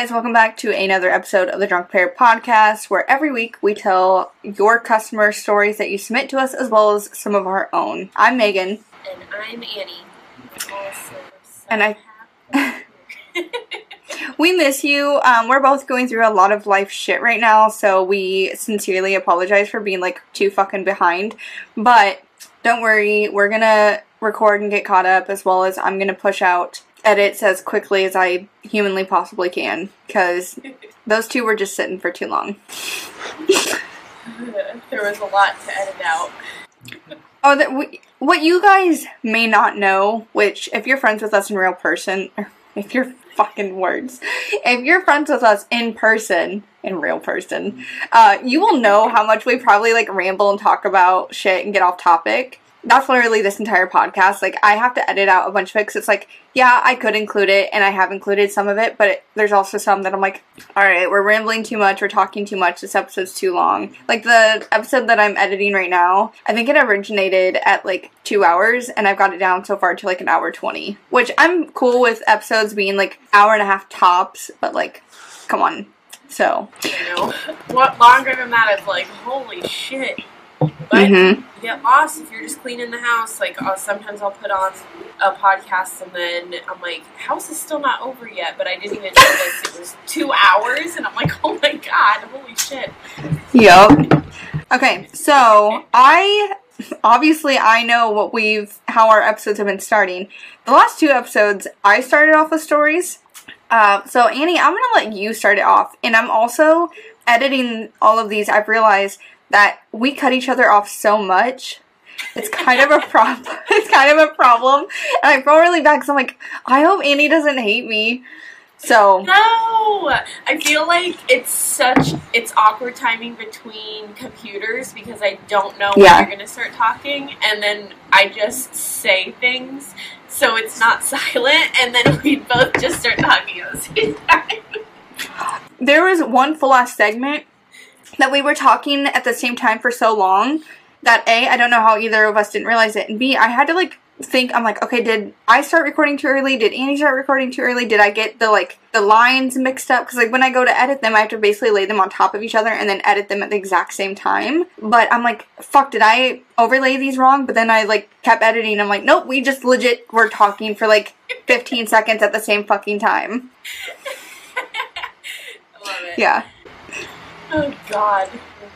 guys, welcome back to another episode of the Drunk Pair podcast, where every week we tell your customer stories that you submit to us as well as some of our own. I'm Megan. And I'm Annie. Also, And I- We miss you. Um, we're both going through a lot of life shit right now, so we sincerely apologize for being like too fucking behind. But don't worry, we're gonna record and get caught up as well as I'm gonna push out edits as quickly as I humanly possibly can because those two were just sitting for too long. there was a lot to edit out. Oh, that we, what you guys may not know, which if you're friends with us in real person, if you're fucking words, if you're friends with us in person, in real person, uh, you will know how much we probably like ramble and talk about shit and get off topic. That's literally this entire podcast. Like, I have to edit out a bunch of it 'cause it's like, yeah, I could include it, and I have included some of it, but it, there's also some that I'm like, all right, we're rambling too much, we're talking too much, this episode's too long. Like, the episode that I'm editing right now, I think it originated at like two hours, and I've got it down so far to like an hour 20, which I'm cool with episodes being like hour and a half tops, but like, come on. So, what longer than that is like, holy shit. But mhm. you get lost if you're just cleaning the house. Like, uh, sometimes I'll put on a podcast and then I'm like, house is still not over yet, but I didn't even notice it was two hours, and I'm like, oh my god, holy shit. Yep. Okay, so I obviously I know what we've how our episodes have been starting. The last two episodes I started off with stories. Uh, so Annie, I'm gonna let you start it off, and I'm also editing all of these. I've realized that we cut each other off so much. It's kind of a problem. It's kind of a problem, and I feel really bad because I'm like, I hope Annie doesn't hate me. So No, I feel like it's such it's awkward timing between computers because I don't know when Yeah. you're gonna start talking, and then I just say things, so it's not silent, and then we both just start talking at the same time. there was one full last segment that we were talking at the same time for so long that A, I don't know how either of us didn't realize it, and B, I had to like think, I'm like, okay, did I start recording too early? Did Annie start recording too early? Did I get the like the lines mixed up? Because like when I go to edit them, I have to basically lay them on top of each other and then edit them at the exact same time. But I'm like, fuck, did I overlay these wrong? But then I like kept editing. I'm like, nope, we just legit were talking for like 15 seconds at the same fucking time. Love it. Yeah. Oh God,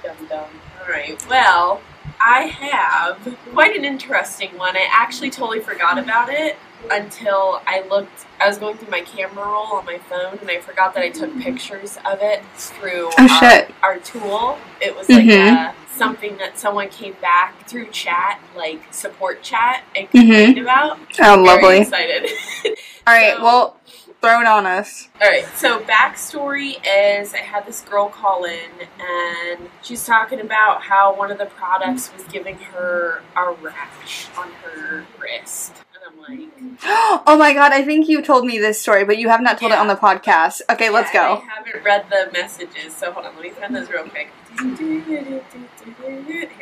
dumb dumb. All right, well. I have quite an interesting one. I actually totally forgot about it until I looked. I was going through my camera roll on my phone, and I forgot that I took pictures of it through Oh, our, shit. our tool. It was like Mhm. uh, something that someone came back through chat, like support chat, and Mhm. complained about. Oh, Very lovely. excited. All right, So- well, throw it on us. All right. So backstory is I had this girl call in, and she's talking about how one of the products was giving her a rash on her wrist, and I'm like, Oh my god, I think you told me this story, but you have not told it on the podcast. Okay, let's go. I haven't read the messages, so hold on. Let me find those real quick. Here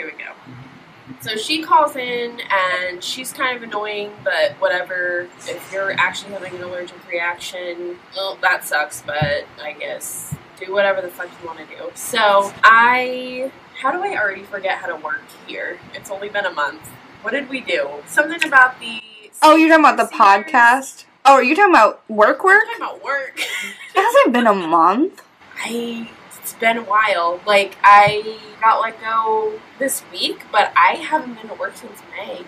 we go. So she calls in and she's kind of annoying, but whatever. If you're actually having an allergic reaction, well, that sucks, but I guess do whatever the fuck you want to do. So I. How do I already forget how to work here? It's only been a month. What did we do? Something about the. Oh, you're talking about the podcast? Oh, are you talking about work work? I'm talking about work. It hasn't been a month. I it's been a while. Like I got let go this week, but I haven't been to work since May.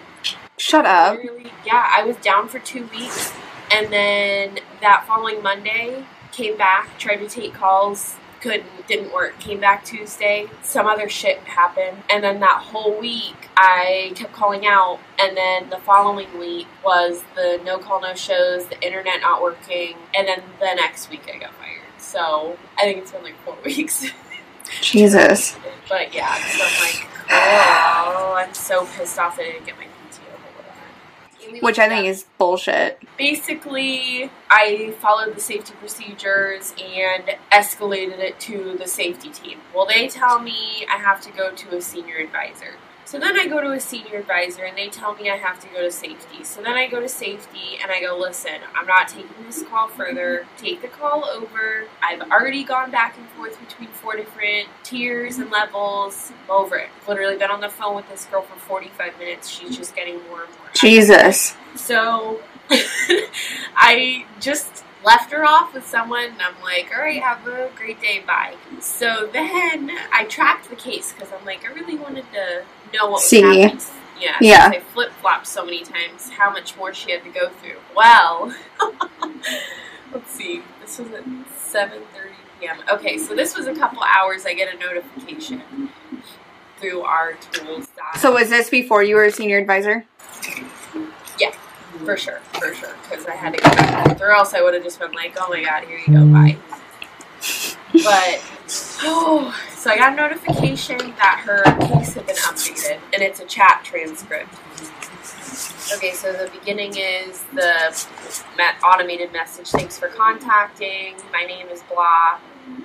Shut up. Literally, yeah, I was down for two weeks, and then that following Monday came back, tried to take calls, couldn't, didn't work. Came back Tuesday, some other shit happened, and then that whole week I kept calling out, and then the following week was the no call, no shows, the internet not working, and then the next week I got fired. So I think it's been like four weeks. Jesus. But yeah, so I'm like, oh, I'm so pissed off that I didn't get my PTO. Which I think is bullshit. basically I followed the safety procedures and escalated it to the safety team. Well, they tell me I have to go to a senior advisor. So then I go to a senior advisor and they tell me I have to go to safety. So then I go to safety and I go, listen, I'm not taking this call further. Take the call over. I've already gone back and forth between four different tiers and levels. I'm over it. I've literally been on the phone with this girl for 45 minutes. She's just getting more and more. Jesus. So I just left her off with someone and I'm like, all right, have a great day, bye. So then I tracked the case because I'm like, I really wanted to know what See. was happening. Yeah, Yeah. I flip flopped so many times, how much more she had to go through. Well, let's see. This was at 7:30 p.m. Okay, so this was a couple hours. I get a notification through our tools. So was this before you were a senior advisor? Yeah, for sure, for sure. Because I had to go back or else I would have just been like, oh my god, here you go, bye. But, oh, so I got a notification that her case had been updated, and it's a chat transcript. Okay, so the beginning is the automated message. Thanks for contacting. My name is blah.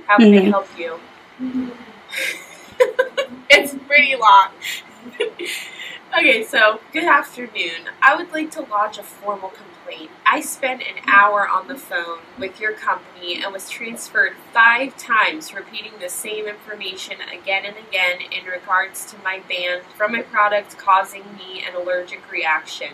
How can I Mhm. help you? it's pretty long. okay, so good afternoon. I would like to lodge a formal complaint. I spent an hour on the phone with your company and was transferred five times, repeating the same information again and again in regards to my ban from a product causing me an allergic reaction.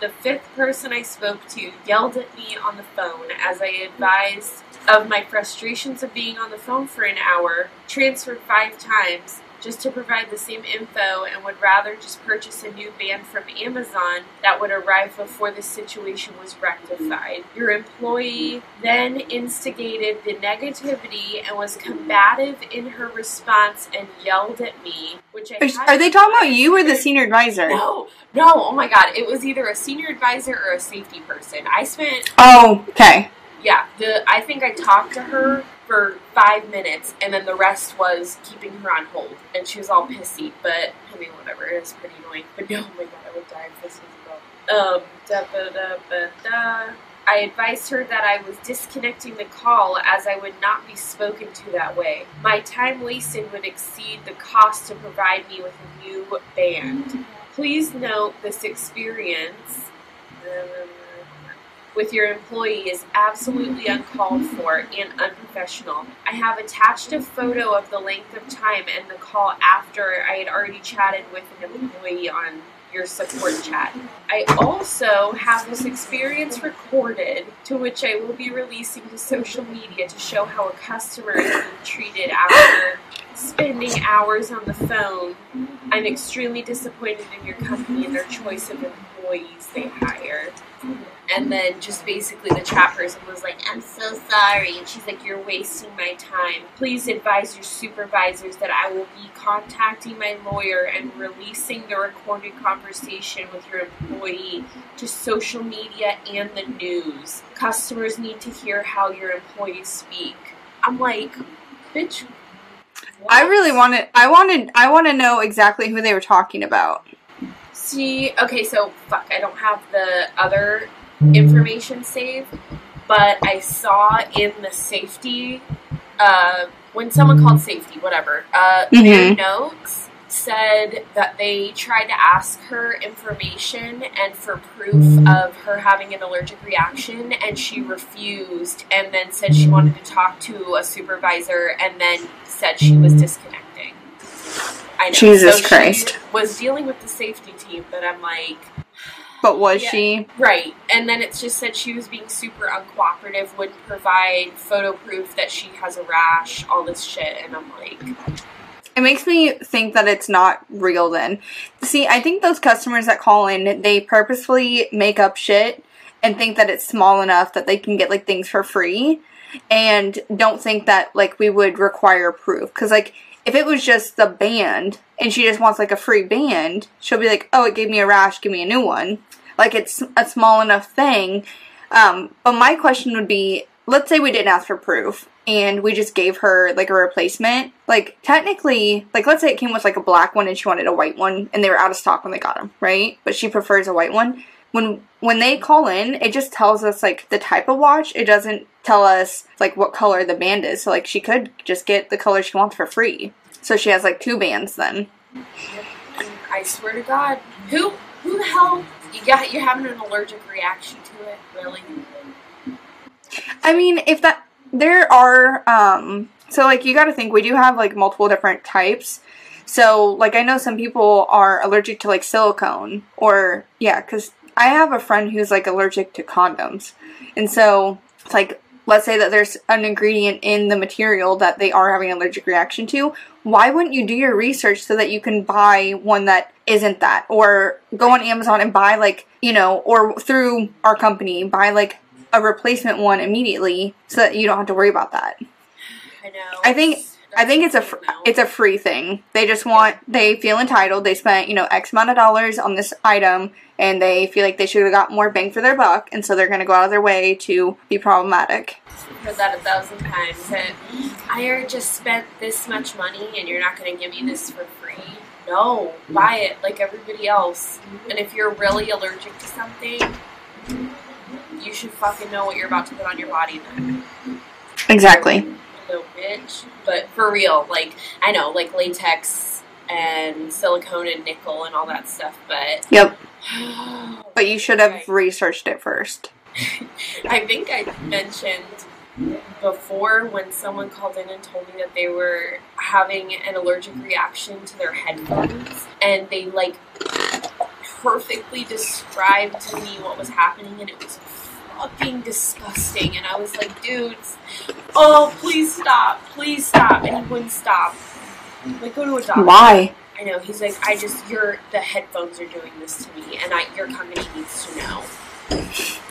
The fifth person I spoke to yelled at me on the phone as I advised of my frustrations of being on the phone for an hour, transferred five times just to provide the same info, and would rather just purchase a new band from Amazon that would arrive before the situation was rectified. Your employee then instigated the negativity and was combative in her response and yelled at me, which I Is- Are they talking about you or the senior advisor? no, no, oh my god. It was either a senior advisor or a safety person. I spent Oh, okay. yeah, the I think I talked to her for five minutes and then the rest was keeping her on hold. And she was all pissy, but I mean whatever, it was pretty annoying. But no, oh my god, I would die if this was um da da da da da I advised her that I was disconnecting the call as I would not be spoken to that way. My time wasted would exceed the cost to provide me with a new band. Please note this experience with your employee is absolutely uncalled for and unprofessional. I have attached a photo of the length of time and the call after I had already chatted with an employee on your support chat. I also have this experience recorded to which I will be releasing to social media to show how a customer is being treated after spending hours on the phone. I'm extremely disappointed in your company and their choice of employees they hire. And then just basically the chat person was like, I'm so sorry. And she's like, You're wasting my time. Please advise your supervisors that I will be contacting my lawyer and releasing the recorded conversation with your employee to social media and the news. Customers need to hear how your employees speak. I'm like, bitch. what?" I really wanted. I wanted. I want to know exactly who they were talking about. See, okay, so fuck, I don't have the other information saved, but I saw in the safety, uh, when someone called safety, whatever, uh, their Mhm. notes said that they tried to ask her information and for proof of her having an allergic reaction, and she refused, and then said she wanted to talk to a supervisor, and then said she was disconnecting. I know. Jesus so Christ. Was dealing with the safety team, but I'm like, But was Yeah. she? right. And then it's just said she was being super uncooperative, wouldn't provide photo proof that she has a rash, all this shit, and I'm like, It makes me think that it's not real. Then, see, I think those customers that call in, they purposefully make up shit and think that it's small enough that they can get like things for free, and don't think that like we would require proof. Because like if it was just the band and she just wants like a free band, she'll be like, "Oh, it gave me a rash, give me a new one." Like it's a small enough thing. Um, but my question would be, let's say we didn't ask for proof and we just gave her like a replacement. Like technically, like let's say it came with like a black one and she wanted a white one and they were out of stock when they got them, right? But she prefers a white one. When when they call in, it just tells us like the type of watch. It doesn't tell us like what color the band is. So like she could just get the color she wants for free. So she has like two bands then. I swear to God, who who the hell you got? You're having an allergic reaction to it, really? I mean, if that there are um so like you got to think we do have like multiple different types. So like I know some people are allergic to like silicone or yeah, cuz I have a friend who's like allergic to condoms. And so it's like let's say that there's an ingredient in the material that they are having an allergic reaction to, why wouldn't you do your research so that you can buy one that isn't that or go on Amazon and buy like, you know, or through our company buy like a replacement one immediately so that you don't have to worry about that. I know. I think I think it's a fr- it's a free thing. They just want they feel entitled. They spent you know X amount of dollars on this item, and they feel like they should have got more bang for their buck, and so they're going to go out of their way to be problematic. I've heard that a thousand times. That I already just spent this much money, and you're not going to give me this for free. No, buy it like everybody else. And if you're really allergic to something, you should fucking know what you're about to put on your body then. Exactly. Little bitch. But for real, like I know, like latex and silicone and nickel and all that stuff, but Yep. But you should have Right. researched it first. I think I mentioned before when someone called in and told me that they were having an allergic reaction to their headphones and they like perfectly described to me what was happening and it was fucking disgusting and I was like, dudes, oh please stop, please stop and he wouldn't stop. Like go to a doctor. Why? I know, he's like, I just your the headphones are doing this to me and I your company needs to know.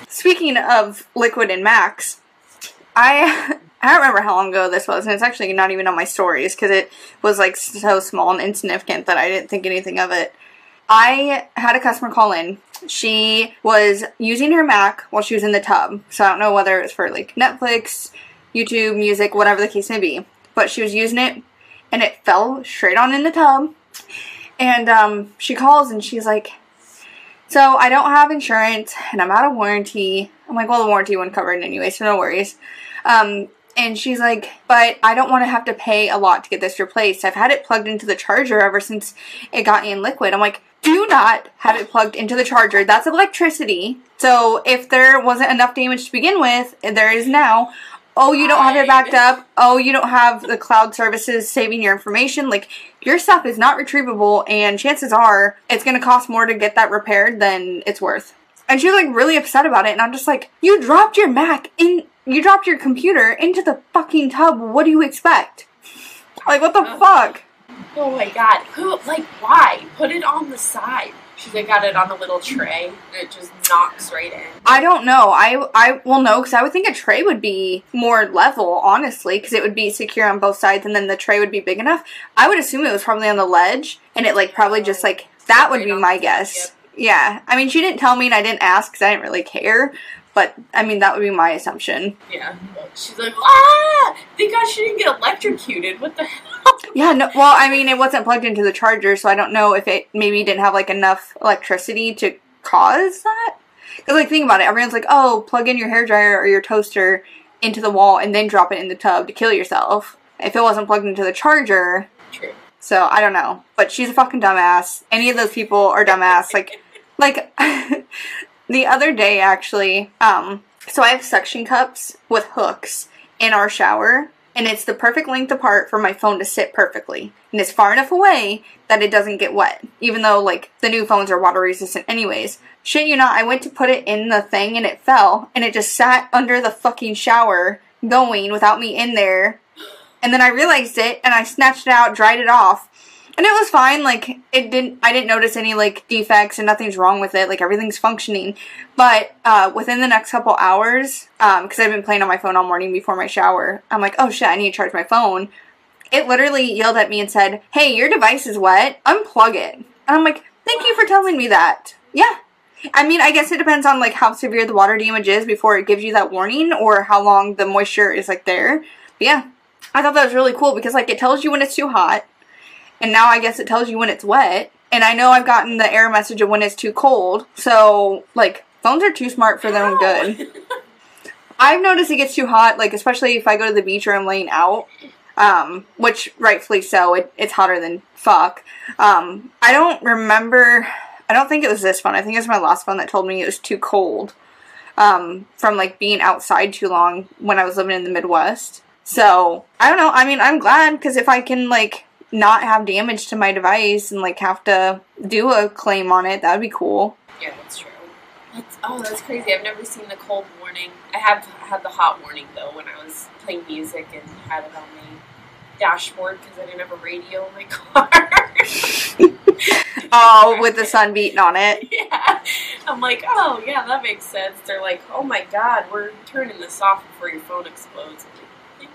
Speaking of Liquid and Macs, I I don't remember how long ago this was, and it's actually not even on my stories because it was like so small and insignificant that I didn't think anything of it. I had a customer call in. She was using her Mac while she was in the tub, so I don't know whether it was for like Netflix, YouTube, music, whatever the case may be. But she was using it, and it fell straight on in the tub. And um, she calls and she's like, so I don't have insurance and I'm out of warranty. I'm like, well, the warranty wouldn't cover it anyway, so no worries. Um, and she's like, but I don't want to have to pay a lot to get this replaced. I've had it plugged into the charger ever since it got in liquid. I'm like, do not have it plugged into the charger. That's electricity. So if there wasn't enough damage to begin with, there is now. Oh, you don't have it backed up. Oh, you don't have the cloud services saving your information. Like, your stuff is not retrievable, and chances are it's going to cost more to get that repaired than it's worth. And she was like really upset about it, and I'm just like, you dropped your Mac in, you dropped your computer into the fucking tub. What do you expect? Like, what the fuck? Oh my god. Who like why? Put it on the side. She's like got it on a little tray and it just knocks right in. I don't know. I I well no, because I would think a tray would be more level, honestly, because it would be secure on both sides, and then the tray would be big enough. I would assume it was probably on the ledge, and it like probably just like that would be my guess. Yeah, I mean, she didn't tell me, and I didn't ask because I didn't really care. But I mean, that would be my assumption. Yeah. She's like, ah! Thank God she didn't get electrocuted. What the hell? Yeah, no. Well, I mean, it wasn't plugged into the charger, so I don't know if it maybe didn't have like enough electricity to cause that. Because like, think about it. Everyone's like, "Oh, plug in your hair dryer or your toaster into the wall and then drop it in the tub to kill yourself." If it wasn't plugged into the charger, True. so I don't know. But she's a fucking dumbass. Any of those people are dumbass. Like, like the other day actually. Um, so I have suction cups with hooks in our shower, and it's the perfect length apart for my phone to sit perfectly, and it's far enough away that it doesn't get wet. Even though like the new phones are water resistant, anyways. Shit, you not, I went to put it in the thing and it fell, and it just sat under the fucking shower going without me in there. And then I realized it and I snatched it out, dried it off. And it was fine, like it didn't I didn't notice any like defects and nothing's wrong with it, like everything's functioning. But uh, within the next couple hours, um, because I've been playing on my phone all morning before my shower, I'm like, oh shit, I need to charge my phone. It literally yelled at me and said, Hey, your device is wet, unplug it. And I'm like, Thank you for telling me that. Yeah. I mean, I guess it depends on like how severe the water damage is before it gives you that warning or how long the moisture is like there. But yeah. I thought that was really cool because like it tells you when it's too hot and now I guess it tells you when it's wet. And I know I've gotten the error message of when it's too cold. So like phones are too smart for their own good. I've noticed it gets too hot, like especially if I go to the beach or I'm laying out. um, which rightfully so. It, it's hotter than fuck. Um, I don't remember. I don't think it was this phone. I think it was my last phone that told me it was too cold um, from like being outside too long when I was living in the Midwest. So I don't know. I mean, I'm glad because if I can like not have damage to my device and like have to do a claim on it, that would be cool. Yeah, that's true. That's, oh, that's crazy. I've never seen the cold warning. I have had the hot warning though when I was playing music and had it on my dashboard because I didn't have a radio in my car. oh, with the sun beating on it. Yeah. I'm like, oh, yeah, that makes sense. They're like, oh my god, we're turning this off before your phone explodes. Like, Thank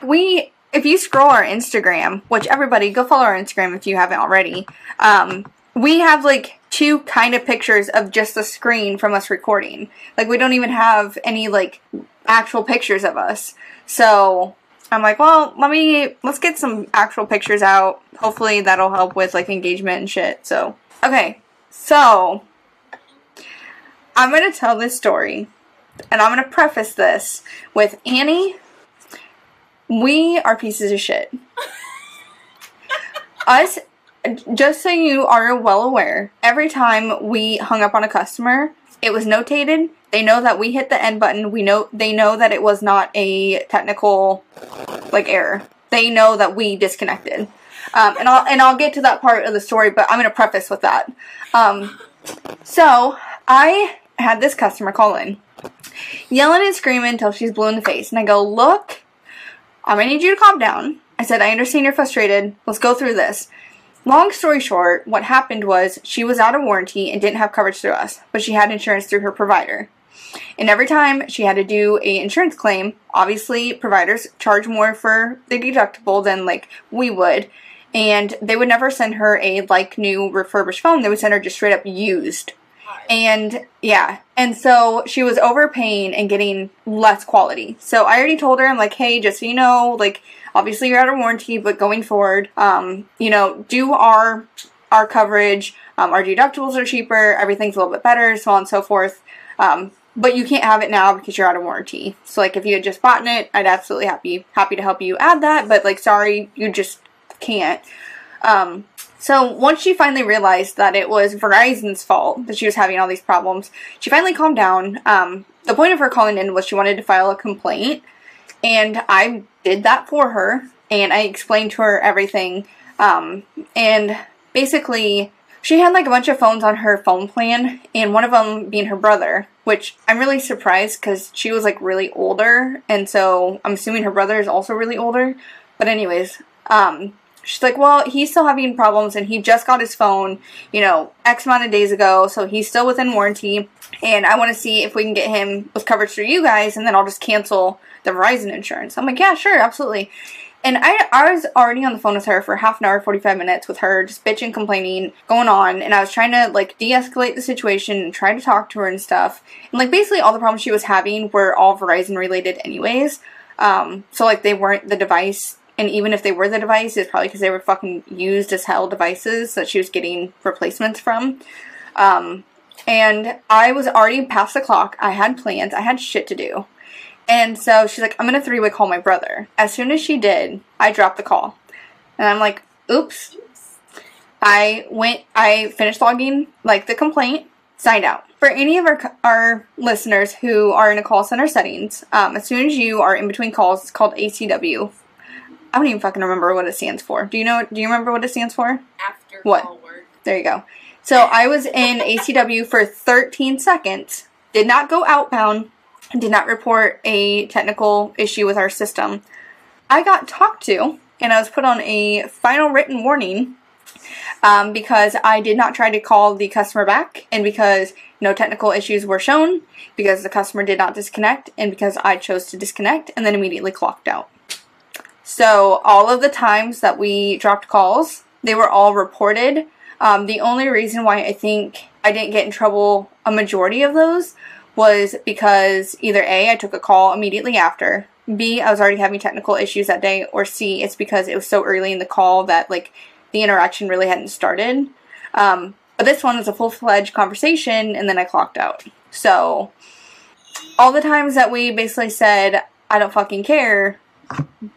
you. We, if you scroll our Instagram, which everybody go follow our Instagram if you haven't already, um, we have like two kind of pictures of just the screen from us recording. Like we don't even have any like actual pictures of us. So I'm like, well, let me let's get some actual pictures out. Hopefully that'll help with like engagement and shit. So okay, so I'm gonna tell this story, and I'm gonna preface this with Annie. We are pieces of shit. Us, just so you are well aware, every time we hung up on a customer, it was notated. They know that we hit the end button. We know they know that it was not a technical like error. They know that we disconnected. Um, and I'll and I'll get to that part of the story, but I'm going to preface with that. Um, so I had this customer call in, yelling and screaming until she's blue in the face, and I go, "Look, Um, I'm going to need you to calm down." I said, "I understand you're frustrated. Let's go through this." Long story short, what happened was she was out of warranty and didn't have coverage through us, but she had insurance through her provider. And every time she had to do a insurance claim, obviously providers charge more for the deductible than like we would. And they would never send her a like new refurbished phone. They would send her just straight up used. And yeah, and so she was overpaying and getting less quality. So I already told her, I'm like, hey, just so you know, like obviously you're out of warranty, but going forward, um, you know, do our our coverage. Um, our deductibles are cheaper. Everything's a little bit better, so on and so forth. Um, but you can't have it now because you're out of warranty. So like if you had just bought it, I'd absolutely happy happy to help you add that. But like sorry, you just can't. Um, so once she finally realized that it was Verizon's fault that she was having all these problems, she finally calmed down. Um, the point of her calling in was she wanted to file a complaint, and I did that for her, and I explained to her everything. Um, and basically, she had like a bunch of phones on her phone plan, and one of them being her brother, which I'm really surprised because she was like really older, and so I'm assuming her brother is also really older. But anyways, um, she's like, well, he's still having problems, and he just got his phone, you know, X amount of days ago, so he's still within warranty, and I want to see if we can get him with coverage through you guys, and then I'll just cancel the Verizon insurance. I'm like, yeah, sure, absolutely. And I, I was already on the phone with her for half an hour, 45 minutes with her, just bitching, complaining, going on. And I was trying to, like, de escalate the situation and try to talk to her and stuff. And, like, basically all the problems she was having were all Verizon related, anyways. Um, so, like, they weren't the device. And even if they were the device, it's probably because they were fucking used as hell devices that she was getting replacements from. Um, and I was already past the clock. I had plans. I had shit to do. And so she's like, I'm gonna three way call my brother. As soon as she did, I dropped the call. And I'm like, oops. I went, I finished logging like the complaint, signed out. For any of our, our listeners who are in a call center settings, um, as soon as you are in between calls, it's called ACW. I don't even fucking remember what it stands for. Do you know? Do you remember what it stands for? After What? call work. There you go. So I was in ACW for 13 seconds, did not go outbound, did not report a technical issue with our system. I got talked to, and I was put on a final written warning um, because I did not try to call the customer back, and because no technical issues were shown, because the customer did not disconnect, and because I chose to disconnect and then immediately clocked out. So all of the times that we dropped calls, they were all reported. Um, the only reason why I think I didn't get in trouble a majority of those was because either A, I took a call immediately after, B, I was already having technical issues that day, or C, it's because it was so early in the call that like the interaction really hadn't started. Um, but this one was a full fledged conversation, and then I clocked out. So all the times that we basically said, I don't fucking care,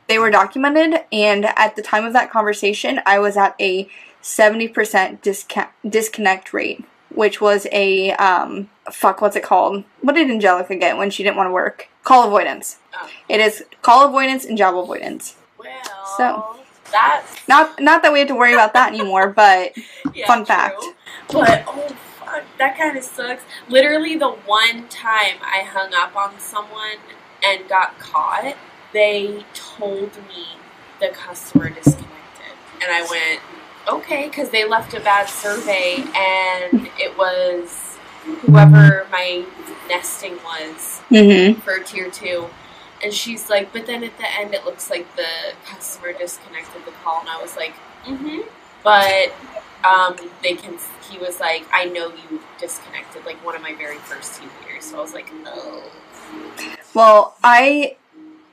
they were documented, and at the time of that conversation, I was at a 70% disca- disconnect rate, which was a, um, fuck, what's it called? What did Angelica get when she didn't want to work? Call avoidance. Oh. It is call avoidance and job avoidance. Well, So. that's Not not that we have to worry about that anymore, but yeah, Fun true. fact. But oh fuck, that kind of sucks. Literally, the one time I hung up on someone and got caught, they told me the customer disconnected, and I went okay because they left a bad survey, and it was whoever my nesting was mhm. for tier two. And she's like, but then at the end, it looks like the customer disconnected the call, and I was like, mm-hmm. But um, they can. He was like, I know you disconnected, like one of my very first team leaders. So I was like, oh, Well, I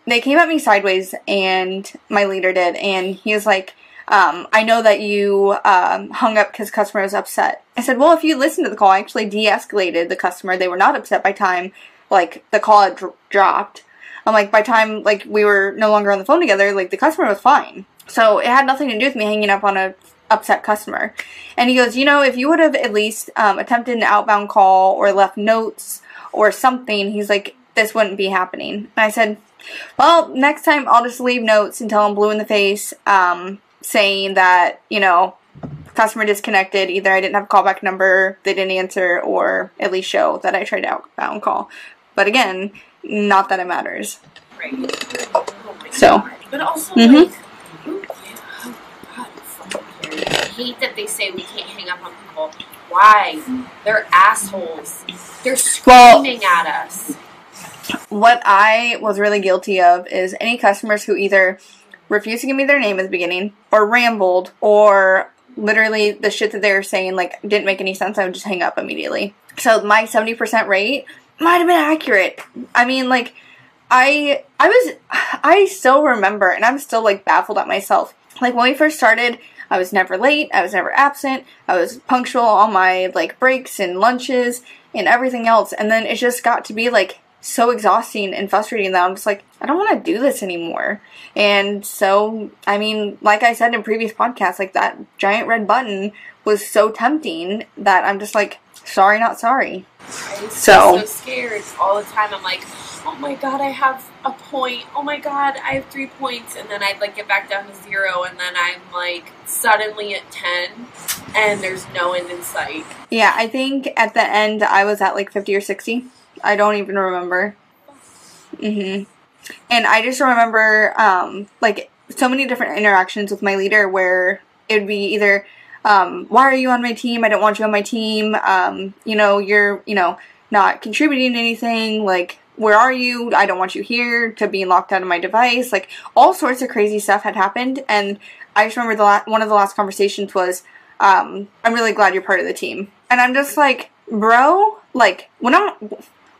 they came at me sideways, and my leader did, and he was like, um, "I know that you um, hung up because customer was upset." I said, "Well, if you listened to the call, I actually de-escalated the customer. They were not upset by time like the call had dr- dropped. I'm like by time like we were no longer on the phone together, like the customer was fine. So it had nothing to do with me hanging up on a upset customer." And he goes, "You know, if you would have at least um, attempted an outbound call or left notes." Or something, he's like, this wouldn't be happening. And I said, well, next time I'll just leave notes and tell them blue in the face, um, saying that, you know, customer disconnected. Either I didn't have a callback number, they didn't answer, or at least show that I tried to outbound call. But again, not that it matters. right. Oh So. God. but also Mhm. like, who gives- God, fucking cares? I hate that they say we can't hang up on people. Why? They're assholes. They're Well- screaming at us. What I was really guilty of is any customers who either refused to give me their name at the beginning, or rambled, or literally the shit that they were saying like didn't make any sense. I would just hang up immediately. So my seventy percent rate might have been accurate. I mean, like I I was I still remember, and I'm still like baffled at myself. Like when we first started, I was never late. I was never absent. I was punctual on my like breaks and lunches and everything else. And then it just got to be like so exhausting and frustrating that I'm just like, I don't want to do this anymore. And so, I mean, like I said in previous podcasts, like that giant red button was so tempting that I'm just like, sorry, not sorry. I was So- so scared all the time. I'm like, oh my god, I have a point. Oh my god, I have three points, and then I'd like get back down to zero, and then I'm like suddenly at ten, and there's no end in sight. Yeah, I think at the end I was at like 50 or 60. I don't even remember. hmm And I just remember um, like so many different interactions with my leader where it would be either, um, why are you on my team? I don't want you on my team. Um, you know, you're, you know, not contributing anything. Like, where are you? I don't want you here to being locked out of my device. Like, all sorts of crazy stuff had happened. And I just remember the la- one of the last conversations was, um, I'm really glad you're part of the team. And I'm just like, bro, like, when I'm,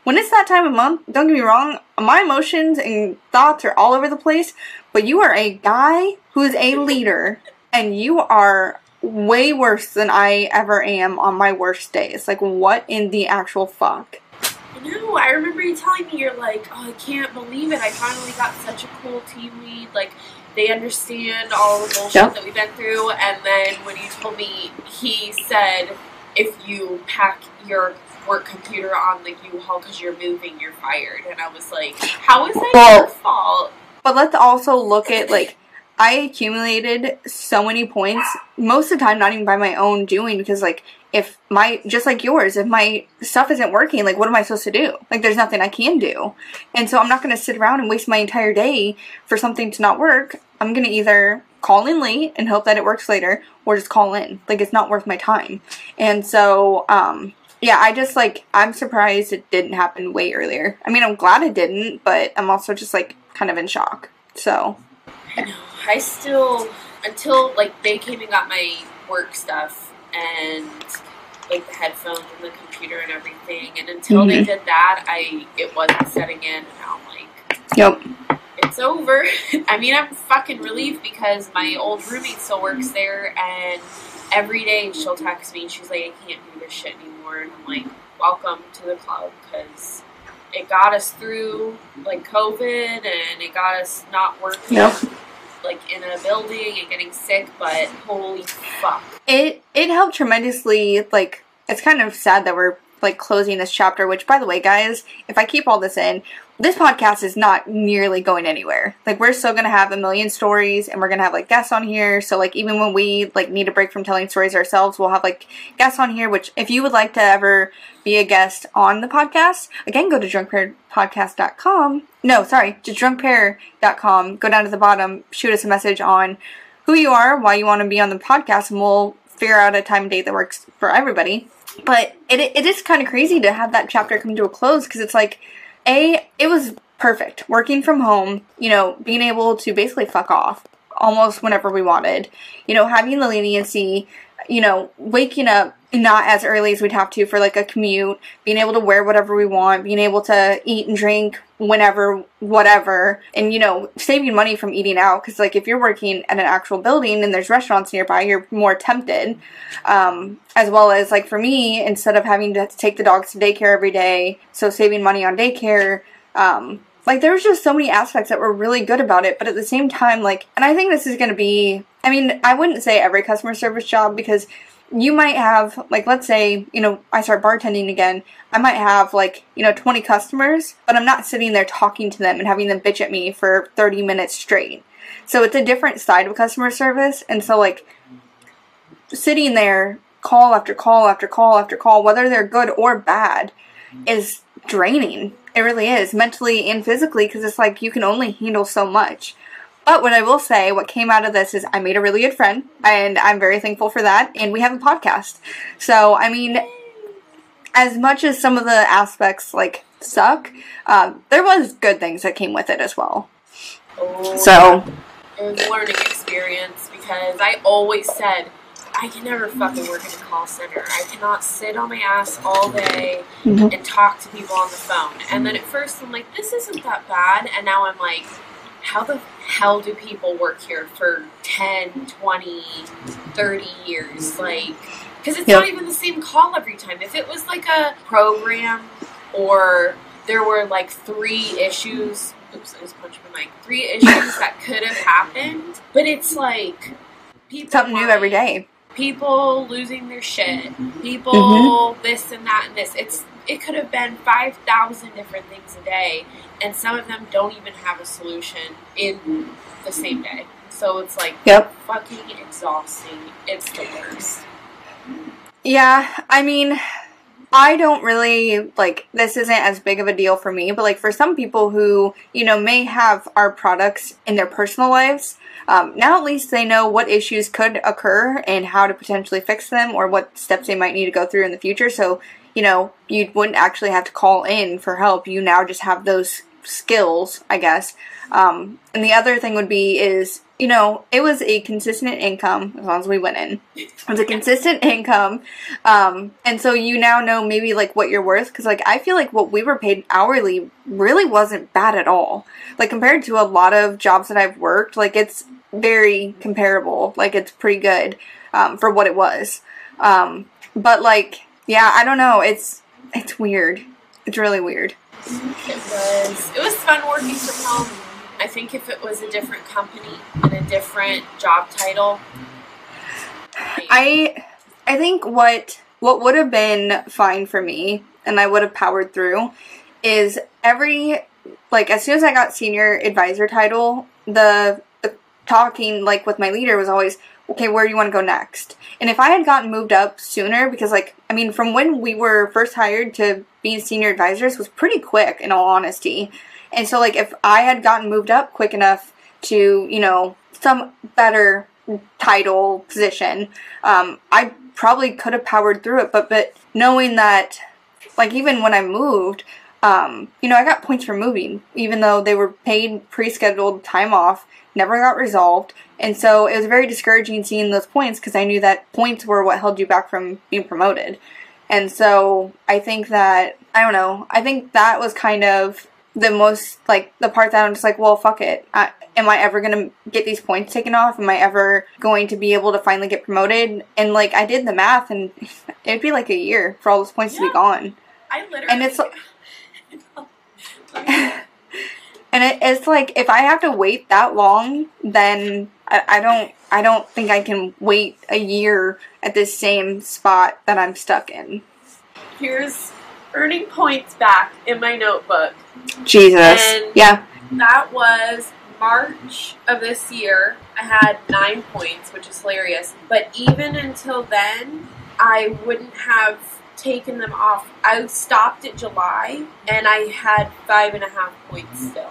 when it's that time of month, don't get me wrong, my emotions and thoughts are all over the place, but you are a guy who is a leader, and you are way worse than I ever am on my worst days. Like, what in the actual fuck? No, I remember you telling me you're like, oh, I can't believe it. I finally got such a cool team lead. Like, they understand all the bullshit Yep. that we've been through. And then when you told me, he said, if you pack your work computer on the U-Haul because you're moving, you're fired. And I was like, how is that Well- your fault? But let's also look at like I accumulated so many points most of the time not even by my own doing because like if my just like yours if my stuff isn't working like what am I supposed to do? Like there's nothing I can do. And so I'm not going to sit around and waste my entire day for something to not work. I'm going to either call in late and hope that it works later or just call in. Like it's not worth my time. And so um yeah, I just like I'm surprised it didn't happen way earlier. I mean, I'm glad it didn't, but I'm also just like kind of in shock. So, I know. I still until like they came and got my work stuff and like the headphones and the computer and everything, and until they Mhm. did that, I it wasn't setting in, and I'm like, yep. it's over. I mean, I'm fucking relieved because my old roommate still works there, and every day she'll text me and she's like, I can't do this shit anymore, and I'm like, welcome to the club because it got us through like COVID and it got us not working Yep. like in a building and getting sick, but holy fuck. it it helped tremendously like it's kind of sad that we're like closing this chapter which by the way guys if i keep all this in this podcast is not nearly going anywhere. Like we're still gonna have a million stories and we're gonna have like guests on here. So like even when we like need a break from telling stories ourselves we'll have like guests on here which if you would like to ever be a guest on the podcast again go to drunkpairpodcast.com no sorry to drunkpair.com go down to the bottom shoot us a message on who you are, why you want to be on the podcast, and we'll figure out a time and date that works for everybody. But it, it is kind of crazy to have that chapter come to a close because it's like, A, it was perfect. Working from home, you know, being able to basically fuck off almost whenever we wanted, you know, having the leniency, you know, waking up not as early as we'd have to for like a commute, being able to wear whatever we want, being able to eat and drink whenever, whatever, and you know, saving money from eating out because like if you're working at an actual building and there's restaurants nearby, you're more tempted. Um, as well as like for me, instead of having to take the dogs to daycare every day, so saving money on daycare. Um, like there was just so many aspects that were really good about it, but at the same time, like, and I think this is going to be. I mean, I wouldn't say every customer service job because you might have like let's say you know i start bartending again i might have like you know 20 customers but i'm not sitting there talking to them and having them bitch at me for 30 minutes straight. So it's a different side of customer service and so like sitting there call after call after call after call whether they're good or bad is draining. It really is mentally and physically because it's like you can only handle so much but what I will say, what came out of this is I made a really good friend, and I'm very thankful for that. And we have a podcast. So, I mean, as much as some of the aspects like suck, um, there was good things that came with it as well. Oh, So, it was a learning experience because I always said I can never fucking work in a call center. I cannot sit on my ass all day Mhm. and talk to people on the phone. And then at first I'm like, this isn't that bad. And now I'm like, how the hell do people work here for 10, 20, 30 years? Like, because it's Yep. not even the same call every time. If it was like a program or there were like three issues, oops, I just punched my mic, three issues that could have happened, but it's like people something new every day. people losing their shit, people Mm-hmm. this and that and this. It's it could have been five thousand different things a day, and some of them don't even have a solution in the same day. So it's like Yep. fucking exhausting. It's the worst. Yeah, I mean, I don't really like this isn't as big of a deal for me, but like for some people who, you know, may have our products in their personal lives, um, now at least they know what issues could occur and how to potentially fix them or what steps they might need to go through in the future. So, you know, you wouldn't actually have to call in for help. You now just have those skills, I guess. Um, and the other thing would be is, you know, it was a consistent income as long as we went in. It was a consistent income. Um, and so you now know maybe like what you're worth. Cause like I feel like what we were paid hourly really wasn't bad at all. Like compared to a lot of jobs that I've worked, like it's very comparable. Like it's pretty good, um, for what it was. Um, but like, yeah, I don't know. It's, it's weird. It's really weird. It was it was fun working from home. I think if it was a different company and a different job title, I I think what what would have been fine for me and I would have powered through is every like as soon as I got senior advisor title, the talking like with my leader was always okay, where do you want to go next? And if I had gotten moved up sooner because like I mean from when we were first hired to being senior advisors was pretty quick in all honesty. And so like if I had gotten moved up quick enough to, you know, some better title position, um, I probably could have powered through it. But but knowing that, like even when I moved, um, you know, I got points for moving, even though they were paid pre-scheduled time off, never got resolved, and so it was very discouraging seeing those points because I knew that points were what held you back from being promoted. And so I think that I don't know. I think that was kind of the most like the part that I'm just like, well, fuck it. I, am I ever gonna get these points taken off? Am I ever going to be able to finally get promoted? And like I did the math, and it'd be like a year for all those points to be gone. I literally And it's- and it, it's like if I have to wait that long, then I, I don't I don't think I can wait a year at the same spot that I'm stuck in. Here's earning points back in my notebook. Jesus. And- yeah. That was March of this year. I had nine points, which is hilarious. But even until then, I wouldn't have taken them off. I stopped at July and I had five and a half points still.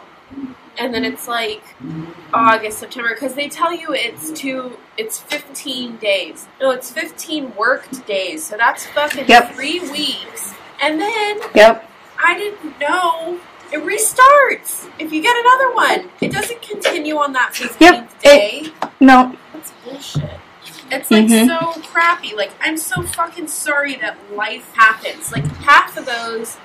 And then it's like August, September, because they tell you it's two, it's 15 days. No, it's 15 worked days. So that's fucking Yep. three weeks. And then Yep. I didn't know. It restarts if you get another one. It doesn't continue on that 15th Yep, it- day. No. That's bullshit. It's like Mhm. so crappy. Like, I'm so fucking sorry that life happens. Like, half of those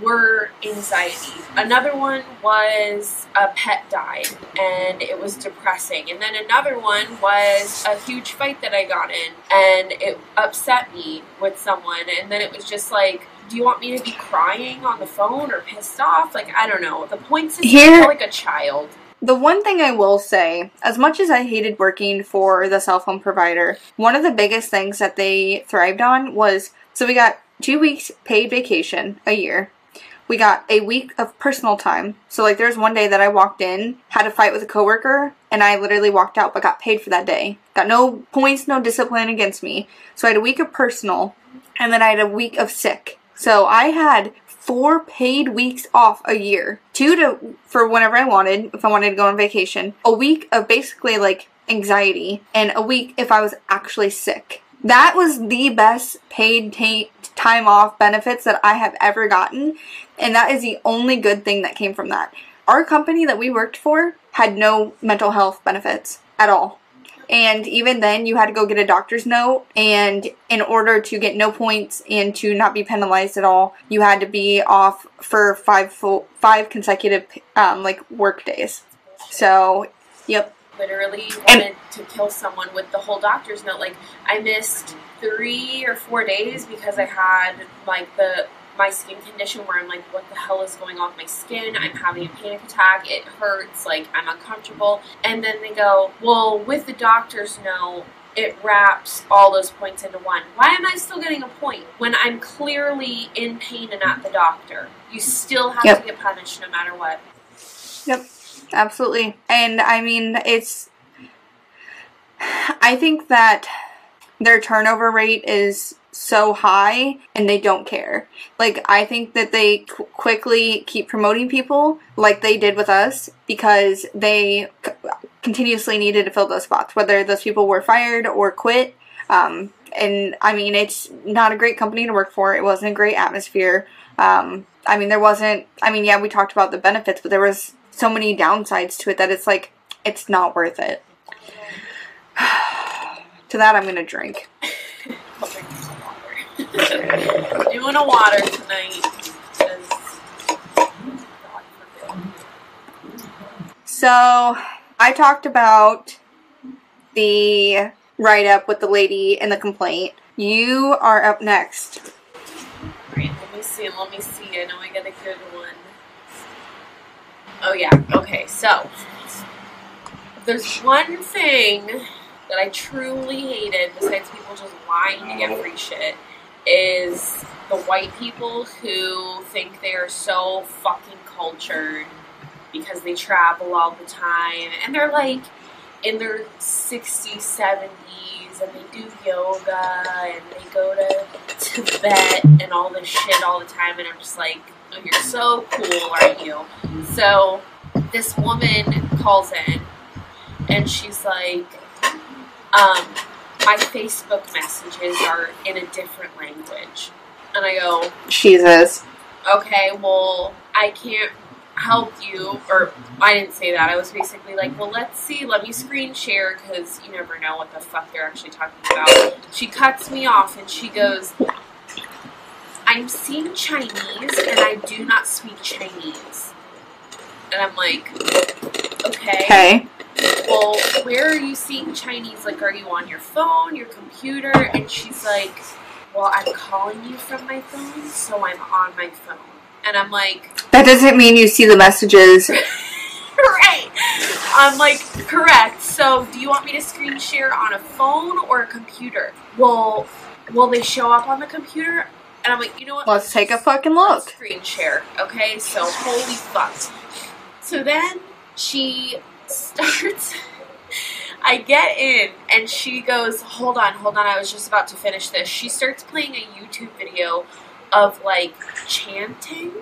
were anxiety. Another one was a pet died and it was depressing. And then another one was a huge fight that I got in and it upset me with someone. And then it was just like, do you want me to be crying on the phone or pissed off? Like, I don't know. The point is Here- like a child. The one thing I will say, as much as I hated working for the cell phone provider, one of the biggest things that they thrived on was so we got two weeks paid vacation a year. We got a week of personal time. So like there's one day that I walked in, had a fight with a coworker, and I literally walked out but got paid for that day. Got no points, no discipline against me. So I had a week of personal and then I had a week of sick. So I had four paid weeks off a year. Two to for whenever I wanted, if I wanted to go on vacation. A week of basically like anxiety, and a week if I was actually sick. That was the best paid ta- time off benefits that I have ever gotten, and that is the only good thing that came from that. Our company that we worked for had no mental health benefits at all. And even then, you had to go get a doctor's note. And in order to get no points and to not be penalized at all, you had to be off for five full, five consecutive um, like work days. So, yep. literally And- wanted to kill someone with the whole doctor's note. Like I missed three or four days because I had like the my skin condition where I'm like, what the hell is going on with my skin? I'm having a panic attack. It hurts. Like I'm uncomfortable. And then they go, well, with the doctor's note. It wraps all those points into one. Why am I still getting a point when I'm clearly in pain and at the doctor? You still have Yep. to get punished no matter what. Yep, absolutely. And I mean, it's. I think that their turnover rate is so high and they don't care. Like, I think that they qu- quickly keep promoting people like they did with us because they c- continuously needed to fill those spots, whether those people were fired or quit. Um, and I mean, it's not a great company to work for. It wasn't a great atmosphere. Um, I mean, there wasn't. I mean, yeah, we talked about the benefits, but there was so many downsides to it that it's like it's not worth it. to that, I'm gonna drink. I'll drink some water. Doing a water tonight. So I talked about the write up with the lady and the complaint. You are up next. Alright, let me see, let me see. I know I got a good one. Oh, yeah. Okay, so. There's one thing that I truly hated, besides people just lying to get free shit, is the white people who think they are so fucking cultured because they travel all the time. And they're like in their 60s, 70s, and they do yoga and they go to Tibet and all this shit all the time. And I'm just like, oh, you're so cool, aren't you? So this woman calls in and she's like, um, my Facebook messages are in a different language. And I go, Jesus. okay, well, I can't help you. Or I didn't say that. I was basically like, well, let's see. Let me screen share because you never know what the fuck they're actually talking about. She cuts me off and she goes, I'm seeing Chinese and I do not speak Chinese. And I'm like, okay. Okay. Well, where are you seeing Chinese? Like, are you on your phone, your computer? And she's like, Well, I'm calling you from my phone, so I'm on my phone. And I'm like, That doesn't mean you see the messages. right. I'm like, correct. So, do you want me to screen share on a phone or a computer? Well, will they show up on the computer? And I'm like, you know what? Let's take a fucking look. screen share. Okay, so holy fuck. So then she starts. I get in and she goes, Hold on, hold on, I was just about to finish this. She starts playing a YouTube video of like chanting.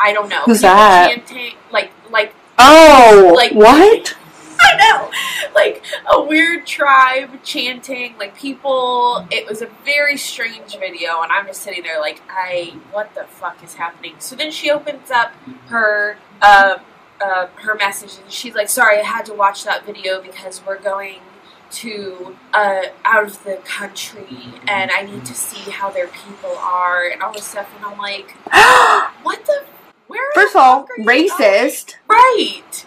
I don't know. Who's that? Chanting, like, like, Oh, Like- what? I know, like a weird tribe chanting, like people. It was a very strange video, and I'm just sitting there like, I, what the fuck is happening? So then she opens up her, uh, uh, her message, and she's like, sorry, I had to watch that video because we're going to uh, out of the country, and I need to see how their people are, and all this stuff. And I'm like, what the? Where? First of all, fuck are going? racist. Right.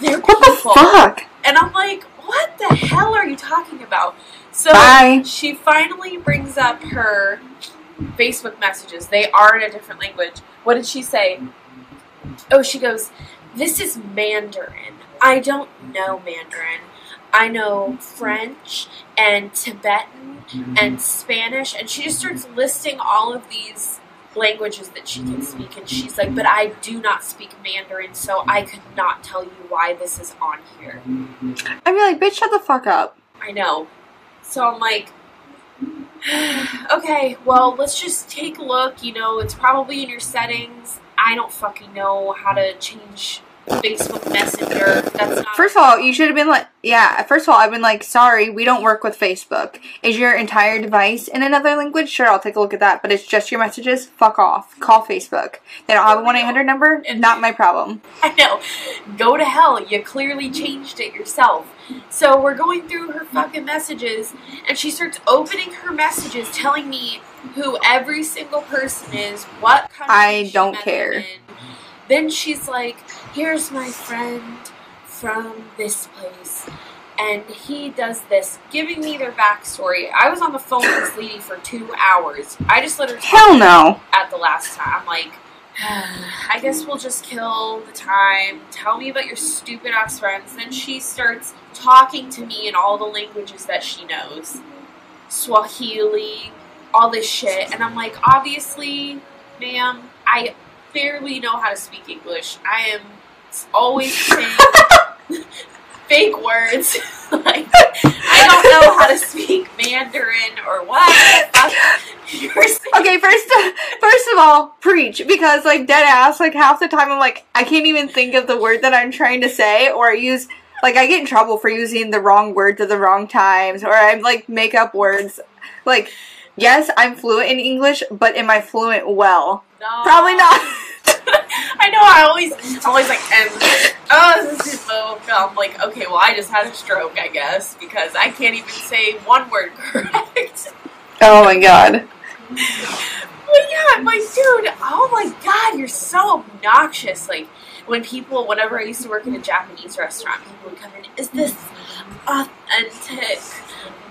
They're What the fuck? And I'm like, what the hell are you talking about? So Bye. she finally brings up her Facebook messages. They are in a different language. What did she say? Oh, she goes, This is Mandarin. I don't know Mandarin. I know French and Tibetan and mm-hmm. Spanish. And she just starts listing all of these languages that she can speak. And she's like, But I do not speak Mandarin, so I could not tell you why this is on here. I'd be like, bitch, shut the fuck up. I know. So I'm like, okay, well, let's just take a look. You know, it's probably in your settings. I don't fucking know how to change Facebook Messenger. That's not. First of all, you should have been like, yeah, first of all, I've been like, sorry, we don't work with Facebook. Is your entire device in another language? Sure, I'll take a look at that, but it's just your messages? Fuck off. Call Facebook. They don't have a 1 800 number? Not my problem. I know. Go to hell. You clearly changed it yourself. So we're going through her fucking messages, and she starts opening her messages, telling me who every single person is, what country I don't care. Then she's like, "Here's my friend from this place." And he does this, giving me their backstory. I was on the phone with this lady for two hours. I just let her Hell no. at the last time. I'm like, Um, I guess we'll just kill the time. Tell me about your stupid ass friends. Then she starts talking to me in all the languages that she knows Swahili, all this shit. And I'm like, obviously, ma'am, I barely know how to speak English. I am always saying fake words. like, I don't know how to speak Mandarin or what. Okay, first first of all, preach because like dead ass, like half the time I'm like I can't even think of the word that I'm trying to say, or I use like I get in trouble for using the wrong words at the wrong times, or I like make up words. Like, yes, I'm fluent in English, but am I fluent well? No. Probably not. I know. I always, I'm always like, and oh, this is so. I'm like, okay, well, I just had a stroke, I guess, because I can't even say one word correct. oh my god. But yeah, I'm like, dude, oh my god, you're so obnoxious. Like, when people, whenever I used to work in a Japanese restaurant, people would come in, is this authentic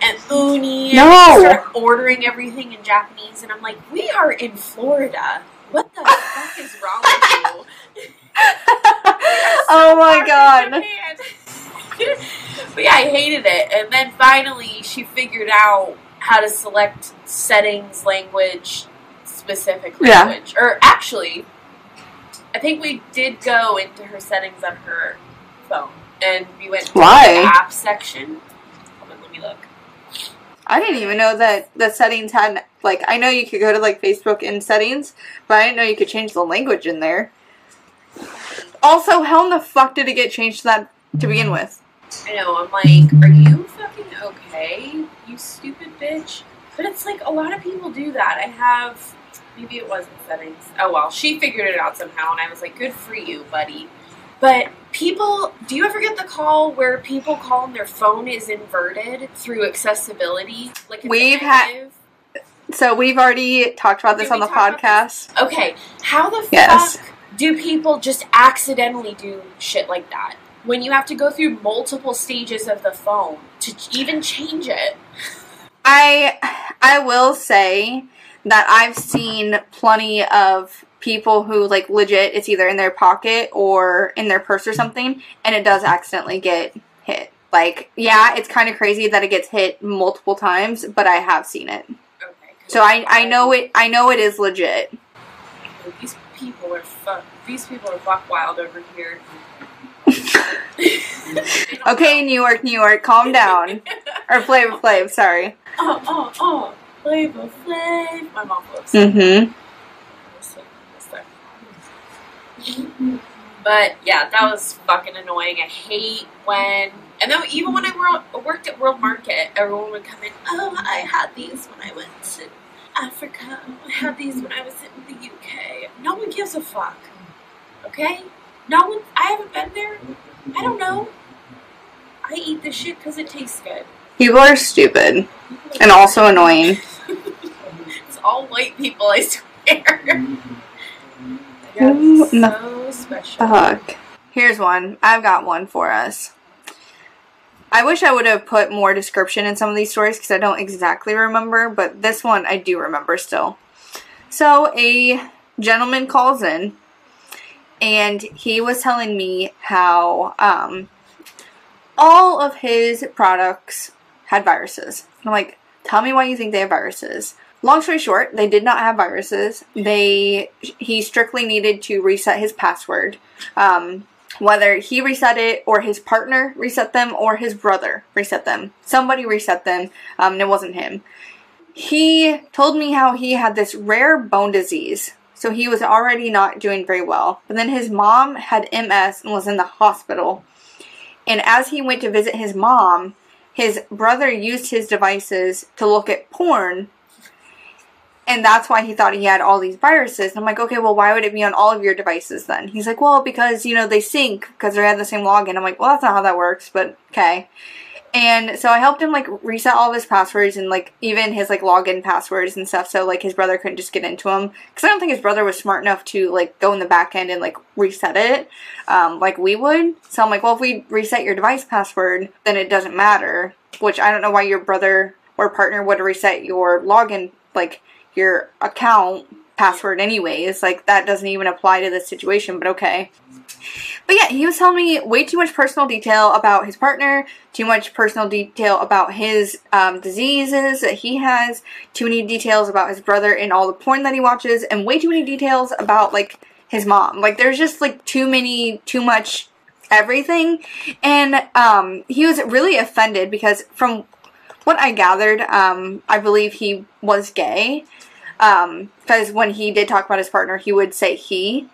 and uni? And No. start ordering everything in Japanese, and I'm like, we are in Florida. What the fuck is wrong with you? oh my god. but yeah, I hated it. And then finally, she figured out how to select settings, language, specific Yeah. language. Or actually, I think we did go into her settings on her phone, and we went to Why? the app section. Hold on, let me look. I didn't even know that the settings had like I know you could go to like Facebook in settings, but I didn't know you could change the language in there. Also, how in the fuck did it get changed to that to begin with? I know, I'm like, are you fucking okay, you stupid bitch? But it's like a lot of people do that. I have, maybe it wasn't settings. Oh well, she figured it out somehow, and I was like, good for you, buddy. But people, do you ever get the call where people call and their phone is inverted through accessibility? Like We've had- So we've already talked about this Did on the podcast. Okay, how the Yes. fuck do people just accidentally do shit like that? When you have to go through multiple stages of the phone to even change it. I I will say that I've seen plenty of people who like legit it's either in their pocket or in their purse or something and it does accidentally get hit. Like, yeah, it's kind of crazy that it gets hit multiple times, but I have seen it. Okay. So I I know it I know it is legit. These people are fuck. These people are buck wild over here. Okay, New York, New York, calm down. or Flavor Flav, sorry. Oh, oh, oh. Flavor Flav. My mom loves Mm-hmm. But yeah, that was fucking annoying. I hate when, and then even when I worked at World Market, everyone would come in. Oh, I had these when I went to Africa. I had these when I was in the UK. No one gives a fuck. Okay? No one. I haven't been there. I don't know. I eat this shit because it tastes good. People are stupid and also annoying. it's all white people, I swear. Who in the so special. Fuck. Here's one. I've got one for us. I wish I would have put more description in some of these stories because I don't exactly remember, but this one I do remember still. So, a gentleman calls in and he was telling me how um, all of his products had viruses. I'm like, tell me why you think they have viruses. Long story short, they did not have viruses. They he strictly needed to reset his password. Um, whether he reset it or his partner reset them or his brother reset them. Somebody reset them, um, and it wasn't him. He told me how he had this rare bone disease, so he was already not doing very well. But then his mom had MS and was in the hospital. And as he went to visit his mom, his brother used his devices to look at porn and that's why he thought he had all these viruses. And I'm like, okay, well, why would it be on all of your devices then? He's like, well, because, you know, they sync because they had the same login. I'm like, well, that's not how that works, but okay. And so I helped him, like, reset all of his passwords and, like, even his, like, login passwords and stuff so, like, his brother couldn't just get into him Because I don't think his brother was smart enough to, like, go in the back end and, like, reset it um, like we would. So I'm like, well, if we reset your device password, then it doesn't matter. Which I don't know why your brother or partner would reset your login, like, your account password anyways. Like that doesn't even apply to this situation, but okay. But yeah, he was telling me way too much personal detail about his partner, too much personal detail about his um, diseases that he has, too many details about his brother and all the porn that he watches, and way too many details about like his mom. Like there's just like too many, too much everything. And um, he was really offended because from what I gathered, um, I believe he was gay. Because when he did talk about his partner, he would say he.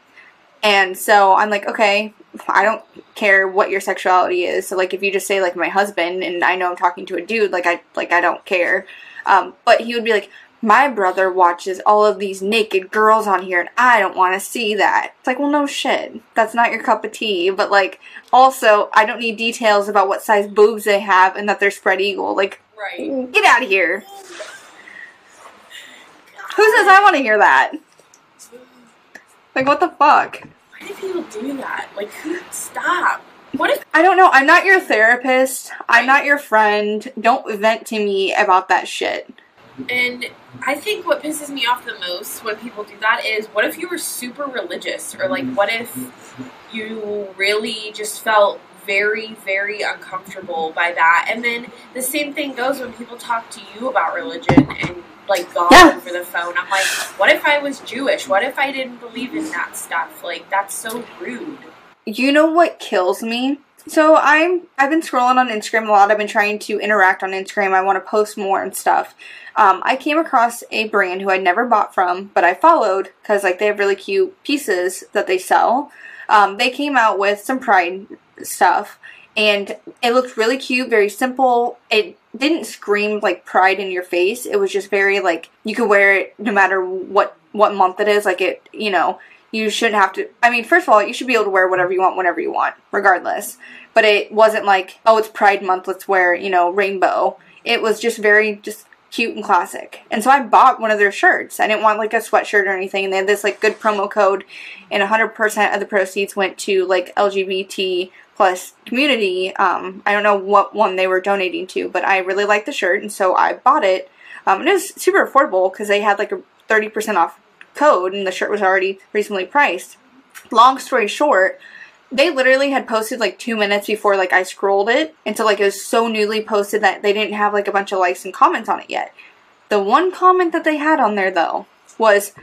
And so I'm like, okay, I don't care what your sexuality is. So like, if you just say like my husband, and I know I'm talking to a dude, like I like I don't care. Um, but he would be like, my brother watches all of these naked girls on here, and I don't want to see that. It's like, well, no shit, that's not your cup of tea. But like, also, I don't need details about what size boobs they have and that they're spread eagle. Like, Right. get out of here. Who says I want to hear that? Like, what the fuck? Why do people do that? Like. Stop. What if? I don't know. I'm not your therapist. I'm not your friend. Don't vent to me about that shit. And I think what pisses me off the most when people do that is, what if you were super religious, or like, what if you really just felt very, very uncomfortable by that? And then the same thing goes when people talk to you about religion and like God Yeah. over the phone. I'm like, what if I was Jewish? What if I didn't believe in that stuff? Like, that's so rude. You know what kills me? So I'm I've been scrolling on Instagram a lot. I've been trying to interact on Instagram. I want to post more and stuff. Um, I came across a brand who I'd never bought from, but I followed because like they have really cute pieces that they sell. Um, they came out with some Pride stuff, and it looked really cute, very simple. It didn't scream like Pride in your face. It was just very like you could wear it no matter what what month it is. Like it, you know, you shouldn't have to. I mean, first of all, you should be able to wear whatever you want whenever you want, regardless. But it wasn't like, oh, it's Pride Month, let's wear, you know, rainbow. It was just very just cute and classic. And so I bought one of their shirts. I didn't want like a sweatshirt or anything. And they had this like good promo code, and 100% of the proceeds went to like LGBT plus community. Um, I don't know what one they were donating to, but I really liked the shirt, and so I bought it. Um, and it was super affordable because they had like a 30% off code and the shirt was already reasonably priced. Long story short, they literally had posted like two minutes before like I scrolled it until like it was so newly posted that they didn't have like a bunch of likes and comments on it yet. The one comment that they had on there though was,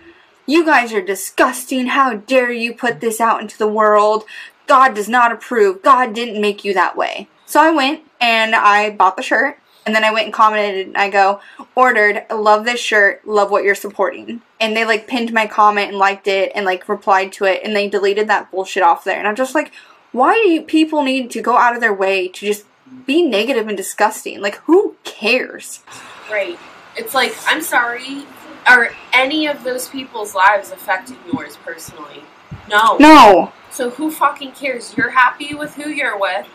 You guys are disgusting. How dare you put this out into the world? God does not approve. God didn't make you that way. So I went and I bought the shirt. And then I went and commented and I go, ordered, love this shirt, love what you're supporting. And they like pinned my comment and liked it and like replied to it and they deleted that bullshit off there. And I'm just like, why do you people need to go out of their way to just be negative and disgusting? Like, who cares? Right. It's like, I'm sorry. Are any of those people's lives affecting yours personally? No. No. So who fucking cares? You're happy with who you're with.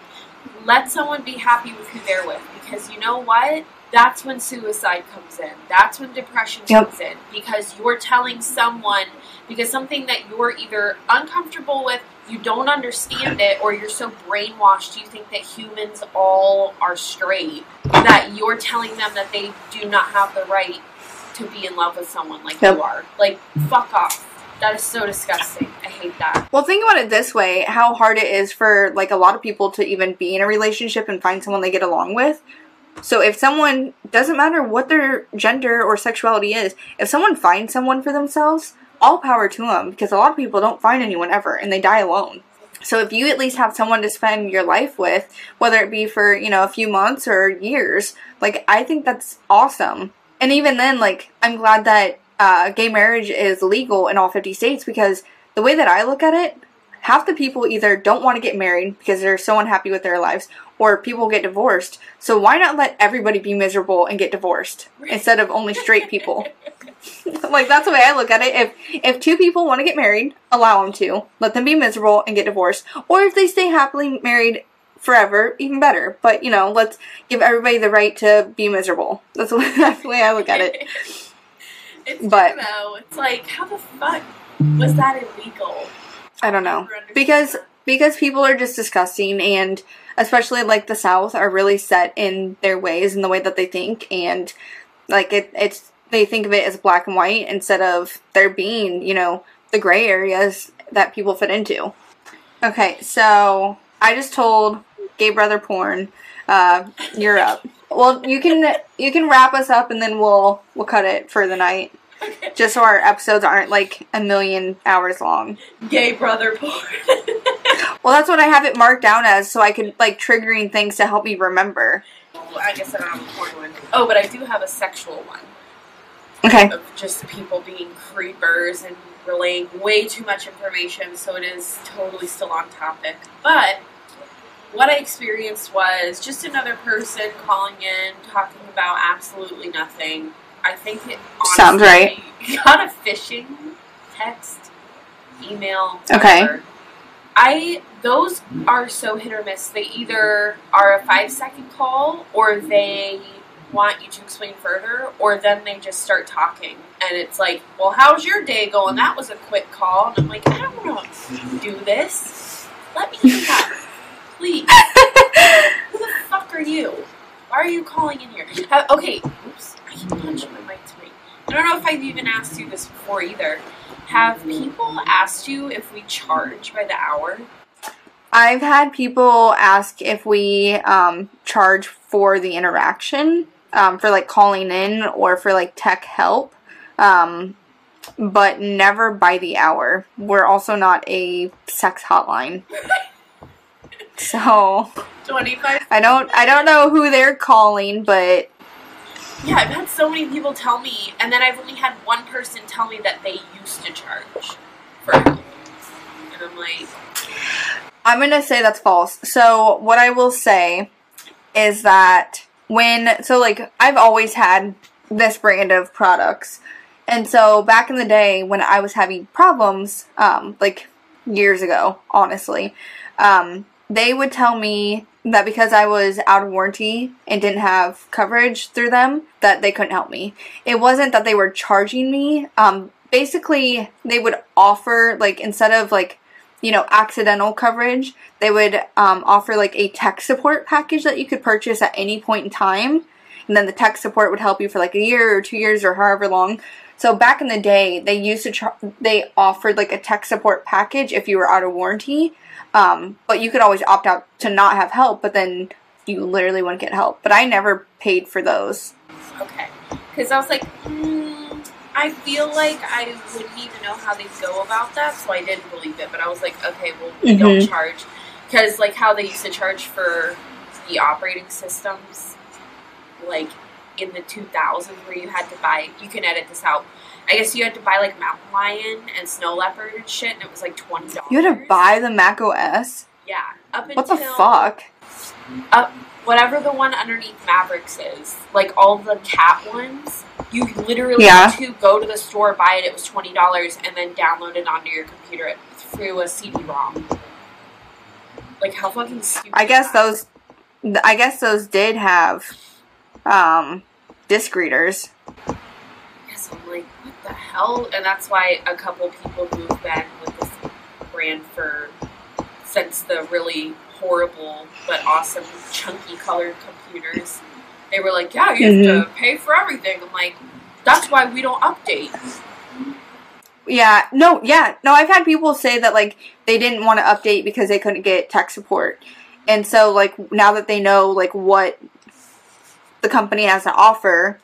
Let someone be happy with who they're with. Because you know what? That's when suicide comes in. That's when depression Yep. comes in. Because you're telling someone, because something that you're either uncomfortable with, you don't understand it, or you're so brainwashed you think that humans all are straight, that you're telling them that they do not have the right to be in love with someone like Yep. you are. Like, fuck off. That is so disgusting. I hate that. Well, think about it this way how hard it is for like a lot of people to even be in a relationship and find someone they get along with. So if someone doesn't matter what their gender or sexuality is, if someone finds someone for themselves, all power to them because a lot of people don't find anyone ever and they die alone. So if you at least have someone to spend your life with, whether it be for, you know, a few months or years, like I think that's awesome. And even then, like I'm glad that uh, gay marriage is legal in all 50 states because the way that I look at it, half the people either don't want to get married because they're so unhappy with their lives or people get divorced. So why not let everybody be miserable and get divorced instead of only straight people? like that's the way I look at it. If if two people want to get married, allow them to. Let them be miserable and get divorced. Or if they stay happily married forever, even better. But you know, let's give everybody the right to be miserable. That's the way, that's the way I look at it. It's But- true though. It's like, how the fuck was that illegal? I don't know. Understood Because that. because people are just disgusting and especially like the South are really set in their ways and the way that they think and like it it's they think of it as black and white instead of there being, you know, the gray areas that people fit into. Okay, so I just told gay brother porn, uh, you're up. Well, you can you can wrap us up and then we'll we'll cut it for the night. Just so our episodes aren't like a million hours long. Gay brother porn. Well, that's what I have it marked down as, so I can like triggering things to help me remember. Well, I guess I don't have a porn one. Oh, but I do have a sexual one Okay. of just people being creepers and relaying way too much information, so it is totally still on topic. But what I experienced was just another person calling in, talking about absolutely nothing. I think it Sounds honestly got a phishing text, email, Okay. I those are so hit or miss. They either are a five second call or they want you to explain further, or then they just start talking and it's like, Well, how's your day going? That was a quick call and I'm like, I don't want to do this. Let me do that. Please. Who the fuck are you? Why are you calling in here? Uh, okay, oops, I keep punching my mic to me. I don't know if I've even asked you this before either. Have people asked you if we charge by the hour? I've had people ask if we um, charge for the interaction, um, for like calling in or for like tech help, um, but never by the hour. We're also not a sex hotline. So 25? I don't I don't know who they're calling, but Yeah, I've had so many people tell me, and then I've only had one person tell me that they used to charge for help. And I'm like, I'm gonna say that's false. So what I will say is that when so like I've always had this brand of products, and so back in the day when I was having problems, um, like years ago, honestly, um, they would tell me that because I was out of warranty and didn't have coverage through them, that they couldn't help me. It wasn't that they were charging me. Um, basically, they would offer like instead of like you know, accidental coverage, they would um, offer like a tech support package that you could purchase at any point in time. and then the tech support would help you for like a year or two years or however long. So back in the day, they used to they offered like a tech support package if you were out of warranty, um, but you could always opt out to not have help. But then you literally wouldn't get help. But I never paid for those. Okay. Because I was like, mm, I feel like I wouldn't even know how they go about that, so I didn't believe it. But I was like, okay, well, we don't Mhm. charge. Because, like, how they used to charge for the operating systems, like, in the 2000s, where you had to buy, you can edit this out. I guess you had to buy, like, Mountain Lion and Snow Leopard and shit, and it was like $20. You had to buy the Mac OS. Yeah. Up until. What the fuck? Up whatever the one underneath Mavericks is, like all the cat ones, you literally Yeah. had to go to the store, buy it. It was twenty dollars, and then download it onto your computer through a CD-ROM. Like how fucking stupid! I guess those. I guess those did have um, disc readers. Yes, I'm like, the hell? And that's why a couple people who've been with this brand for since the really horrible but awesome chunky colored computers, they were like, yeah, you have to mm-hmm. pay for everything. I'm like, that's why we don't update. Yeah, no, yeah, no. I've had people say that like they didn't want to update because they couldn't get tech support, and so like now that they know like what the company has to offer,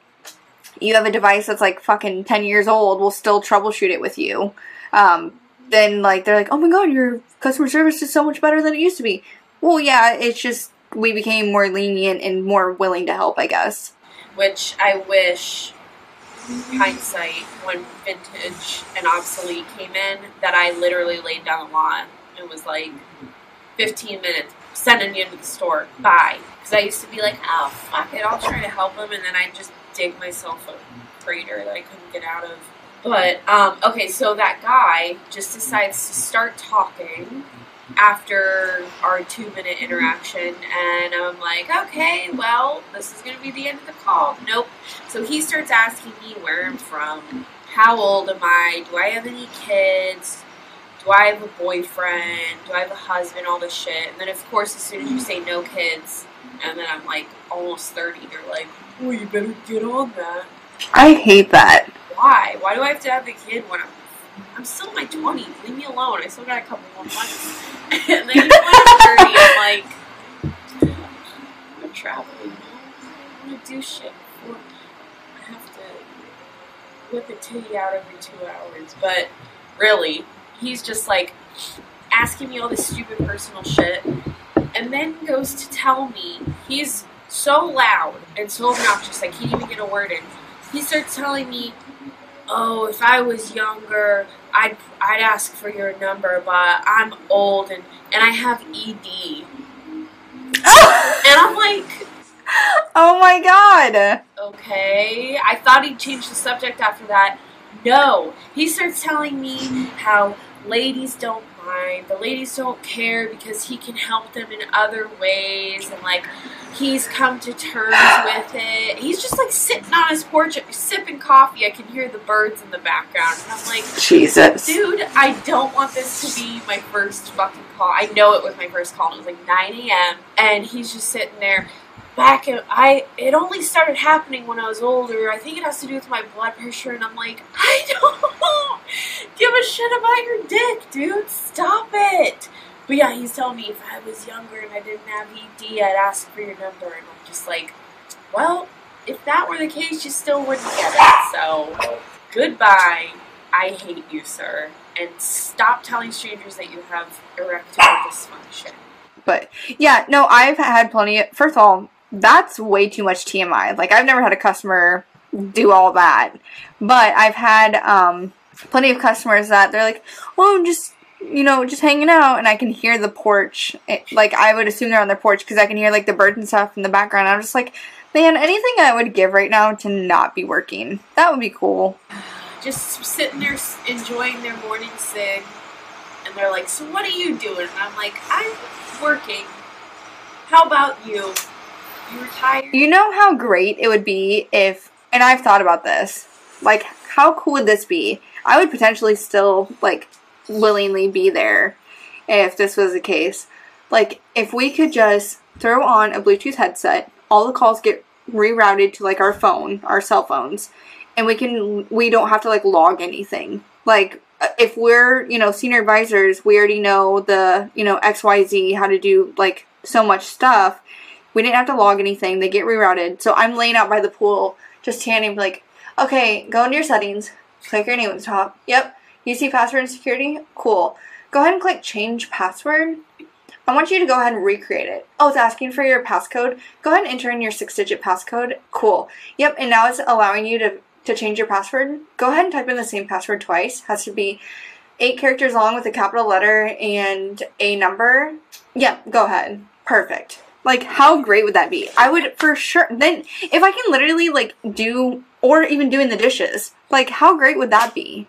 you have a device that's like fucking ten years old. We'll still troubleshoot it with you. Um, then like they're like, oh my god, your customer service is so much better than it used to be. Well, yeah, it's just we became more lenient and more willing to help, I guess. Which I wish, hindsight, when vintage and obsolete came in, that I literally laid down the law and was like, 15 minutes, sending you into the store, bye. Because I used to be like, oh, fuck it, I'll try to help him, and then I'd just dig myself a crater that I couldn't get out of. But, um, okay, so that guy just decides to start talking after our two minute interaction, and I'm like, okay, well, this is gonna be the end of the call. Nope. So he starts asking me where I'm from, how old am I, do I have any kids, do I have a boyfriend, do I have a husband, all this shit. And then, of course, as soon as you say no kids, and then I'm like almost 30, they're like, oh, you better get on that. I hate that. Why? Why do I have to have a kid when I'm I'm still in my twenties. Leave me alone. I still got a couple more months. and then you get like thirty. I'm like, I'm traveling. I want to do shit. before I have to whip a titty out every two hours. But really, he's just like asking me all this stupid personal shit, and then goes to tell me he's so loud and so obnoxious. I can't even get a word in. He starts telling me oh, if I was younger, I'd I'd ask for your number, but I'm old and and I have ED. And I'm like, Oh my god. okay. I thought he'd change the subject after that. No, he starts telling me how ladies don't mind, the ladies don't care because he can help them in other ways, and like he's come to terms with it. He's just like sitting on his porch sipping coffee. I can hear the birds in the background, and I'm like, Jesus. dude, I don't want this to be my first fucking call. I know it was my first call. and It was like 9 a.m. and he's just sitting there. Back and I, it only started happening when I was older. I think it has to do with my blood pressure, and I'm like, I don't give a shit about your dick, dude. Stop it. But yeah, he's telling me if I was younger and I didn't have ED, I'd ask for your number, and I'm just like, well, if that were the case, you still wouldn't get it. So, goodbye. I hate you, sir. And stop telling strangers that you have erectile dysfunction. But yeah, no, I've had plenty. Of, first of all, that's way too much TMI. Like I've never had a customer do all that, but I've had um, plenty of customers that they're like, "Well, I'm just you know just hanging out," and I can hear the porch. It, like I would assume they're on their porch because I can hear like the birds and stuff in the background. I'm just like, man, anything I would give right now to not be working. That would be cool. Just sitting there enjoying their morning cig, and they're like, So, what are you doing? And I'm like, I'm working. How about you? You? Know how great it would be if, and I've thought about this, like, how cool would this be? I would potentially still, like, willingly be there if this was the case. Like, if we could just throw on a Bluetooth headset, all the calls get rerouted to like our phone, our cell phones, and we can we don't have to like log anything. Like uh, if we're you know senior advisors, we already know the you know X Y Z how to do like so much stuff. We didn't have to log anything. They get rerouted. So I'm laying out by the pool, just tanning, like, okay, go into your settings, click your name at the top. Yep. You see password and security? Cool. Go ahead and click change password. I want you to go ahead and recreate it. Oh, it's asking for your passcode. Go ahead and enter in your six digit passcode. Cool. Yep, and now it's allowing you to, to change your password. Go ahead and type in the same password twice. Has to be eight characters long with a capital letter and a number. Yep, go ahead. Perfect. Like, how great would that be? I would for sure. Then, if I can literally, like, do, or even doing the dishes, like, how great would that be?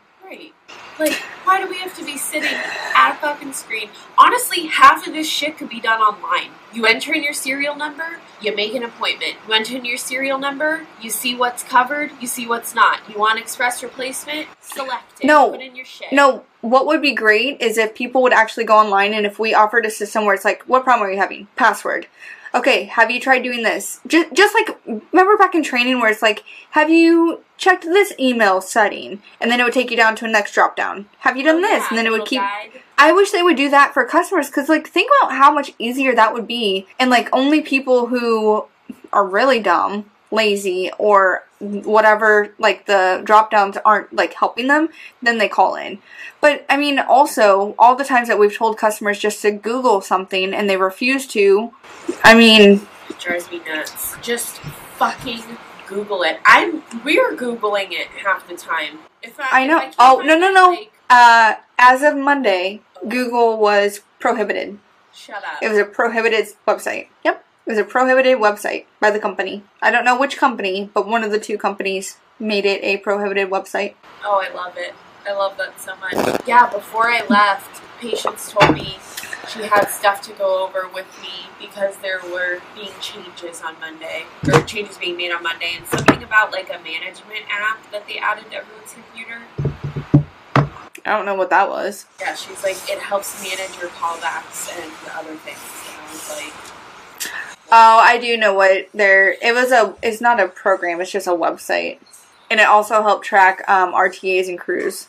Like, why do we have to be sitting at a fucking screen? Honestly, half of this shit could be done online. You enter in your serial number, you make an appointment. You enter in your serial number, you see what's covered, you see what's not. You want express replacement? Select it. No. Put in your shit. No, what would be great is if people would actually go online and if we offered a system where it's like, what problem are you having? Password. Okay, have you tried doing this? Just, just like, remember back in training where it's like, have you checked this email setting? And then it would take you down to a next drop down. Have you done Oh, this? yeah, And then it would keep. guide. I wish they would do that for customers because, like, think about how much easier that would be. And, like, only people who are really dumb, lazy, or whatever, like, the drop downs aren't, like, helping them, then they call in. But, I mean, also, all the times that we've told customers just to Google something and they refuse to, I mean, It drives me nuts. Just fucking Google it. I'm we're googling it half the time. If I, I know. I Oh, no, no, no. like, uh, as of Monday, Google was prohibited. shut up. It was a prohibited website. Yep. It was a prohibited website by the company. I don't know which company, but one of the two companies made it a prohibited website. Oh, I love it. I love that so much. Yeah, before I left, Patience told me she had stuff to go over with me because there were being changes on Monday, or changes being made on Monday, and something about like a management app that they added to everyone's computer. I don't know what that was. Yeah, she's like, it helps manage your callbacks and other things. And I was like, Oh, I do know what there. It was a. It's not a program. It's just a website, and it also helped track um, RTAs and crews.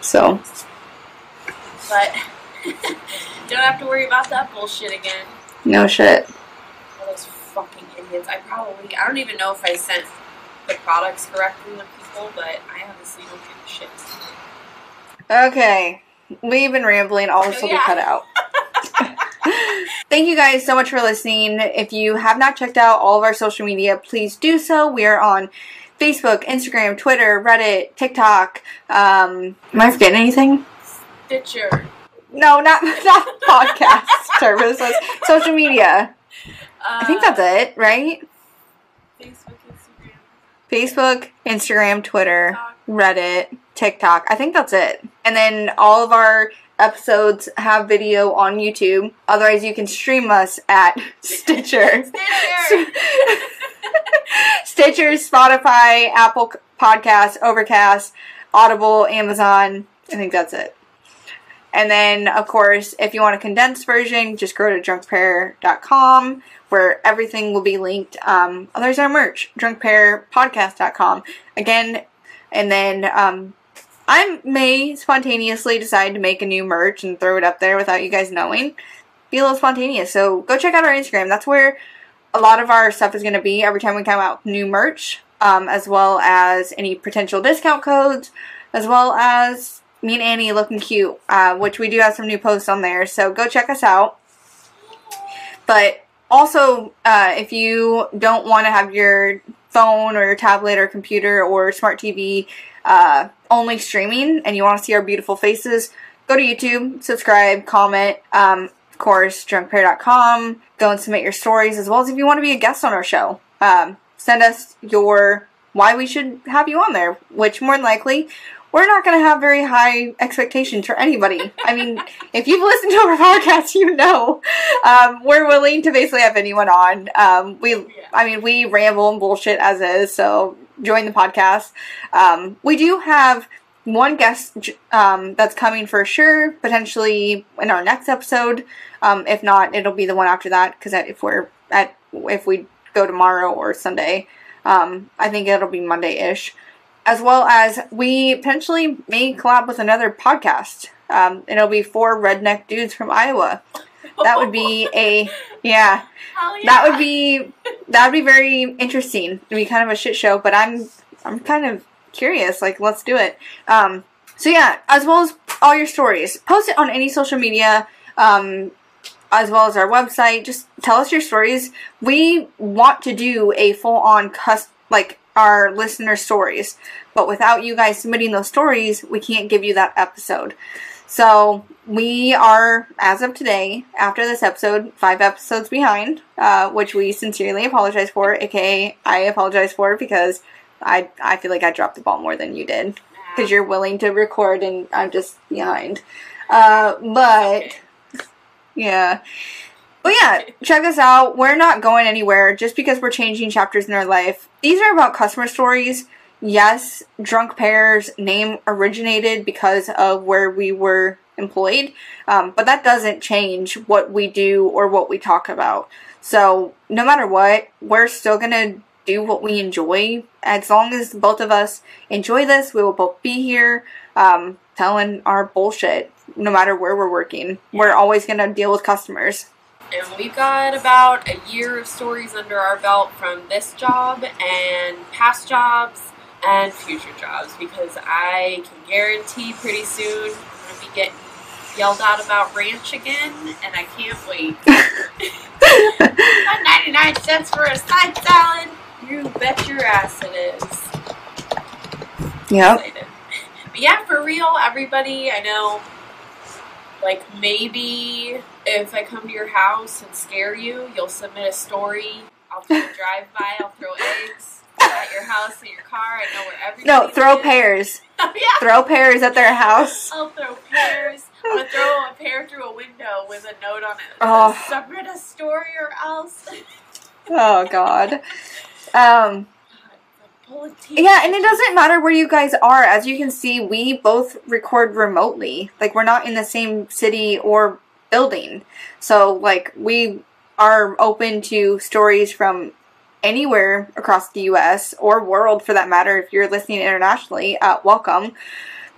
So but don't have to worry about that bullshit again. no shit. All those fucking idiots. I probably, I don't even know if I sent the products correctly to people, but I honestly don't give a shit. Okay, we've been rambling. All this will be cut out. Thank you guys so much for listening. If you have not checked out all of our social media, please do so. We are on Facebook, Instagram, Twitter, Reddit, TikTok. Um, am I forgetting anything? Stitcher. No, not not podcast services. Social media. Uh, I think that's it, right? Facebook, Instagram, Facebook, Instagram, Twitter, TikTok. Reddit, TikTok. I think that's it. And then all of our episodes have video on YouTube. Otherwise, you can stream us at Stitcher. Stitcher. Stitcher, Spotify, Apple Podcasts, Overcast, Audible, Amazon. I think that's it. And then, of course, if you want a condensed version, just go to drunkpair.com where everything will be linked. Um, oh, there's our merch, drunkpairpodcast.com. Again, and then um, I may spontaneously decide to make a new merch and throw it up there without you guys knowing. Be a little spontaneous. So go check out our Instagram. That's where a lot of our stuff is going to be every time we come out new merch, um, as well as any potential discount codes, as well as me and Annie looking cute, uh, which we do have some new posts on there. So go check us out. But also, uh, if you don't want to have your phone or your tablet or computer or smart TV uh, only streaming and you want to see our beautiful faces, go to YouTube, subscribe, comment. Um, of course, drunkpair.com. Go and submit your stories as well as if you want to be a guest on our show. Um, send us your why we should have you on there, which more than likely we're not going to have very high expectations for anybody. I mean, if you've listened to our podcast, you know um, we're willing to basically have anyone on. Um, we, I mean, we ramble and bullshit as is, so join the podcast. Um, we do have one guest um, that's coming for sure, potentially in our next episode. Um, if not, it'll be the one after that because if we're at if we go tomorrow or Sunday. Um, I think it'll be Monday ish. As well as we potentially may collab with another podcast. Um, it'll be four redneck dudes from Iowa. That would be a yeah. Yeah. That would be that would be very interesting. It'd be kind of a shit show, but I'm I'm kind of curious. Like, let's do it. Um, so yeah, as well as all your stories, post it on any social media. Um, as well as our website, just tell us your stories. We want to do a full on cus like our listener stories, but without you guys submitting those stories, we can't give you that episode. So we are, as of today, after this episode, five episodes behind, uh, which we sincerely apologize for. AKA, I apologize for because I I feel like I dropped the ball more than you did because you're willing to record and I'm just behind. Uh, but yeah. But yeah, check us out. We're not going anywhere just because we're changing chapters in our life. These are about customer stories. Yes, Drunk Pair's name originated because of where we were employed, um, but that doesn't change what we do or what we talk about. So, no matter what, we're still gonna do what we enjoy. As long as both of us enjoy this, we will both be here um, telling our bullshit no matter where we're working. We're always gonna deal with customers. And we've got about a year of stories under our belt from this job and past jobs and future jobs because I can guarantee pretty soon I'm going to be getting yelled out about ranch again and I can't wait. 99 cents for a side salad? You bet your ass it is. Yep. excited. But yeah, for real, everybody, I know, like, maybe if I come to your house and scare you, you'll submit a story. I'll do a drive by, I'll throw eggs at your house and your car. I know where everybody No, throw lives. pears. Oh, yeah. Throw pears at their house. I'll throw pears. I'm gonna throw a pear through a window with a note on it. Oh. Submit a story or else. Oh God. Um. Yeah, and it doesn't matter where you guys are. As you can see, we both record remotely. Like we're not in the same city or building. So like we are open to stories from anywhere across the US or world for that matter if you're listening internationally, uh, welcome.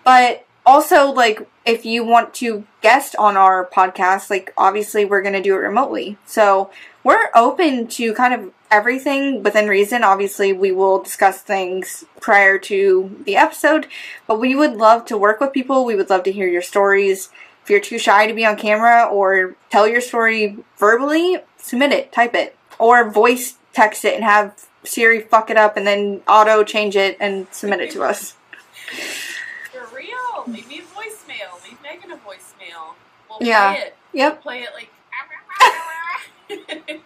But also like if you want to guest on our podcast, like obviously we're going to do it remotely. So we're open to kind of everything within reason. Obviously, we will discuss things prior to the episode, but we would love to work with people. We would love to hear your stories. If you're too shy to be on camera or tell your story verbally, submit it, type it, or voice text it and have Siri fuck it up and then auto change it and submit it to us. For real. Leave me a voicemail. Leave Megan a voicemail. We'll Yeah. play it. Yep. Play it like.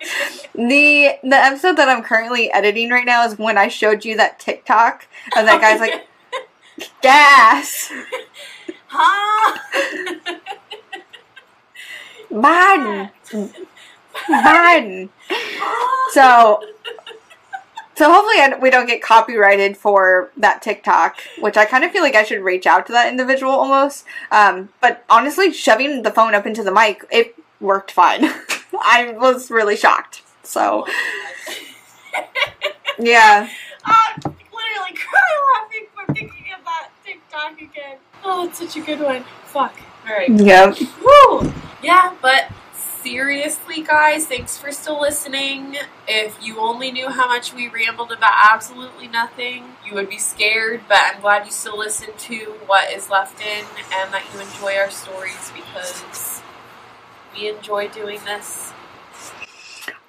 The the episode that I'm currently editing right now is when I showed you that TikTok of that guy's like gas. huh? Biden. Biden. So, so hopefully we don't get copyrighted for that TikTok, which I kind of feel like I should reach out to that individual almost. Um, but honestly, shoving the phone up into the mic, it worked fine. I was really shocked. So, yeah. I'm literally crying laughing from thinking about TikTok again. Oh, it's such a good one. Fuck. Alright. Yep. Woo! Yeah, but seriously, guys, thanks for still listening. If you only knew how much we rambled about absolutely nothing, you would be scared, but I'm glad you still listen to what is left in and that you enjoy our stories because we enjoy doing this.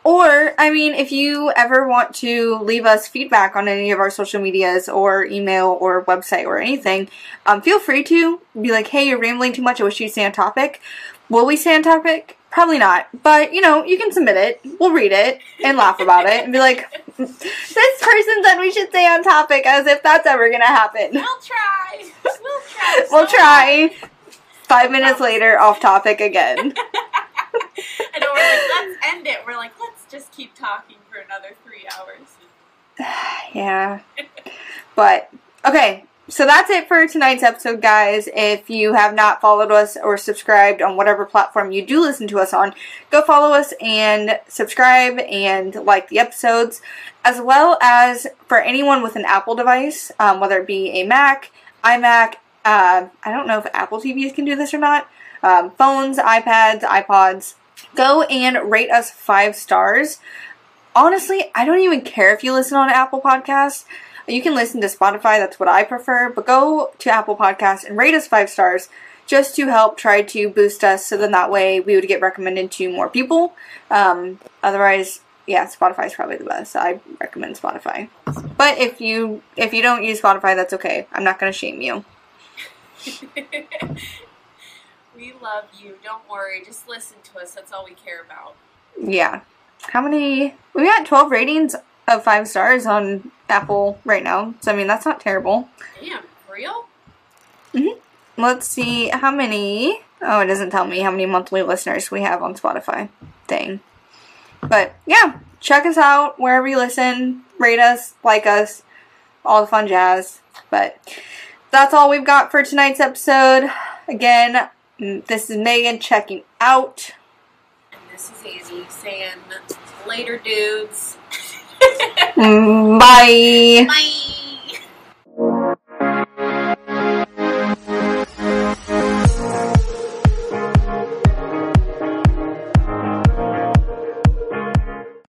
Or, I mean, if you ever want to leave us feedback on any of our social medias or email or website or anything, um, feel free to be like, hey, you're rambling too much. I wish you'd stay on topic. Will we stay on topic? Probably not. But, you know, you can submit it. We'll read it and laugh about it and be like, this person said we should stay on topic as if that's ever going to happen. We'll try. We'll try. We'll try. Five minutes later, off topic again. And we're like, let's end it. We're like, let's just keep talking for another three hours. Yeah. But okay, so that's it for tonight's episode, guys. If you have not followed us or subscribed on whatever platform you do listen to us on, go follow us and subscribe and like the episodes, as well as for anyone with an Apple device, um, whether it be a Mac, iMac. Uh, I don't know if Apple TVs can do this or not. Um, phones, iPads, iPods. Go and rate us five stars. Honestly, I don't even care if you listen on Apple Podcasts. You can listen to Spotify, that's what I prefer, but go to Apple Podcasts and rate us five stars just to help try to boost us so then that way we would get recommended to more people. Um, otherwise, yeah, Spotify is probably the best. I recommend Spotify. But if you if you don't use Spotify, that's okay. I'm not going to shame you. we love you. Don't worry. Just listen to us. That's all we care about. Yeah. How many? We got 12 ratings of five stars on Apple right now. So I mean, that's not terrible. Damn, for real? Mhm. Let's see how many. Oh, it doesn't tell me how many monthly listeners we have on Spotify. Dang. But yeah, check us out wherever you listen. Rate us, like us, all the fun jazz. But that's all we've got for tonight's episode. Again, this is Megan checking out. And this is Annie saying, later, dudes. Bye. Bye.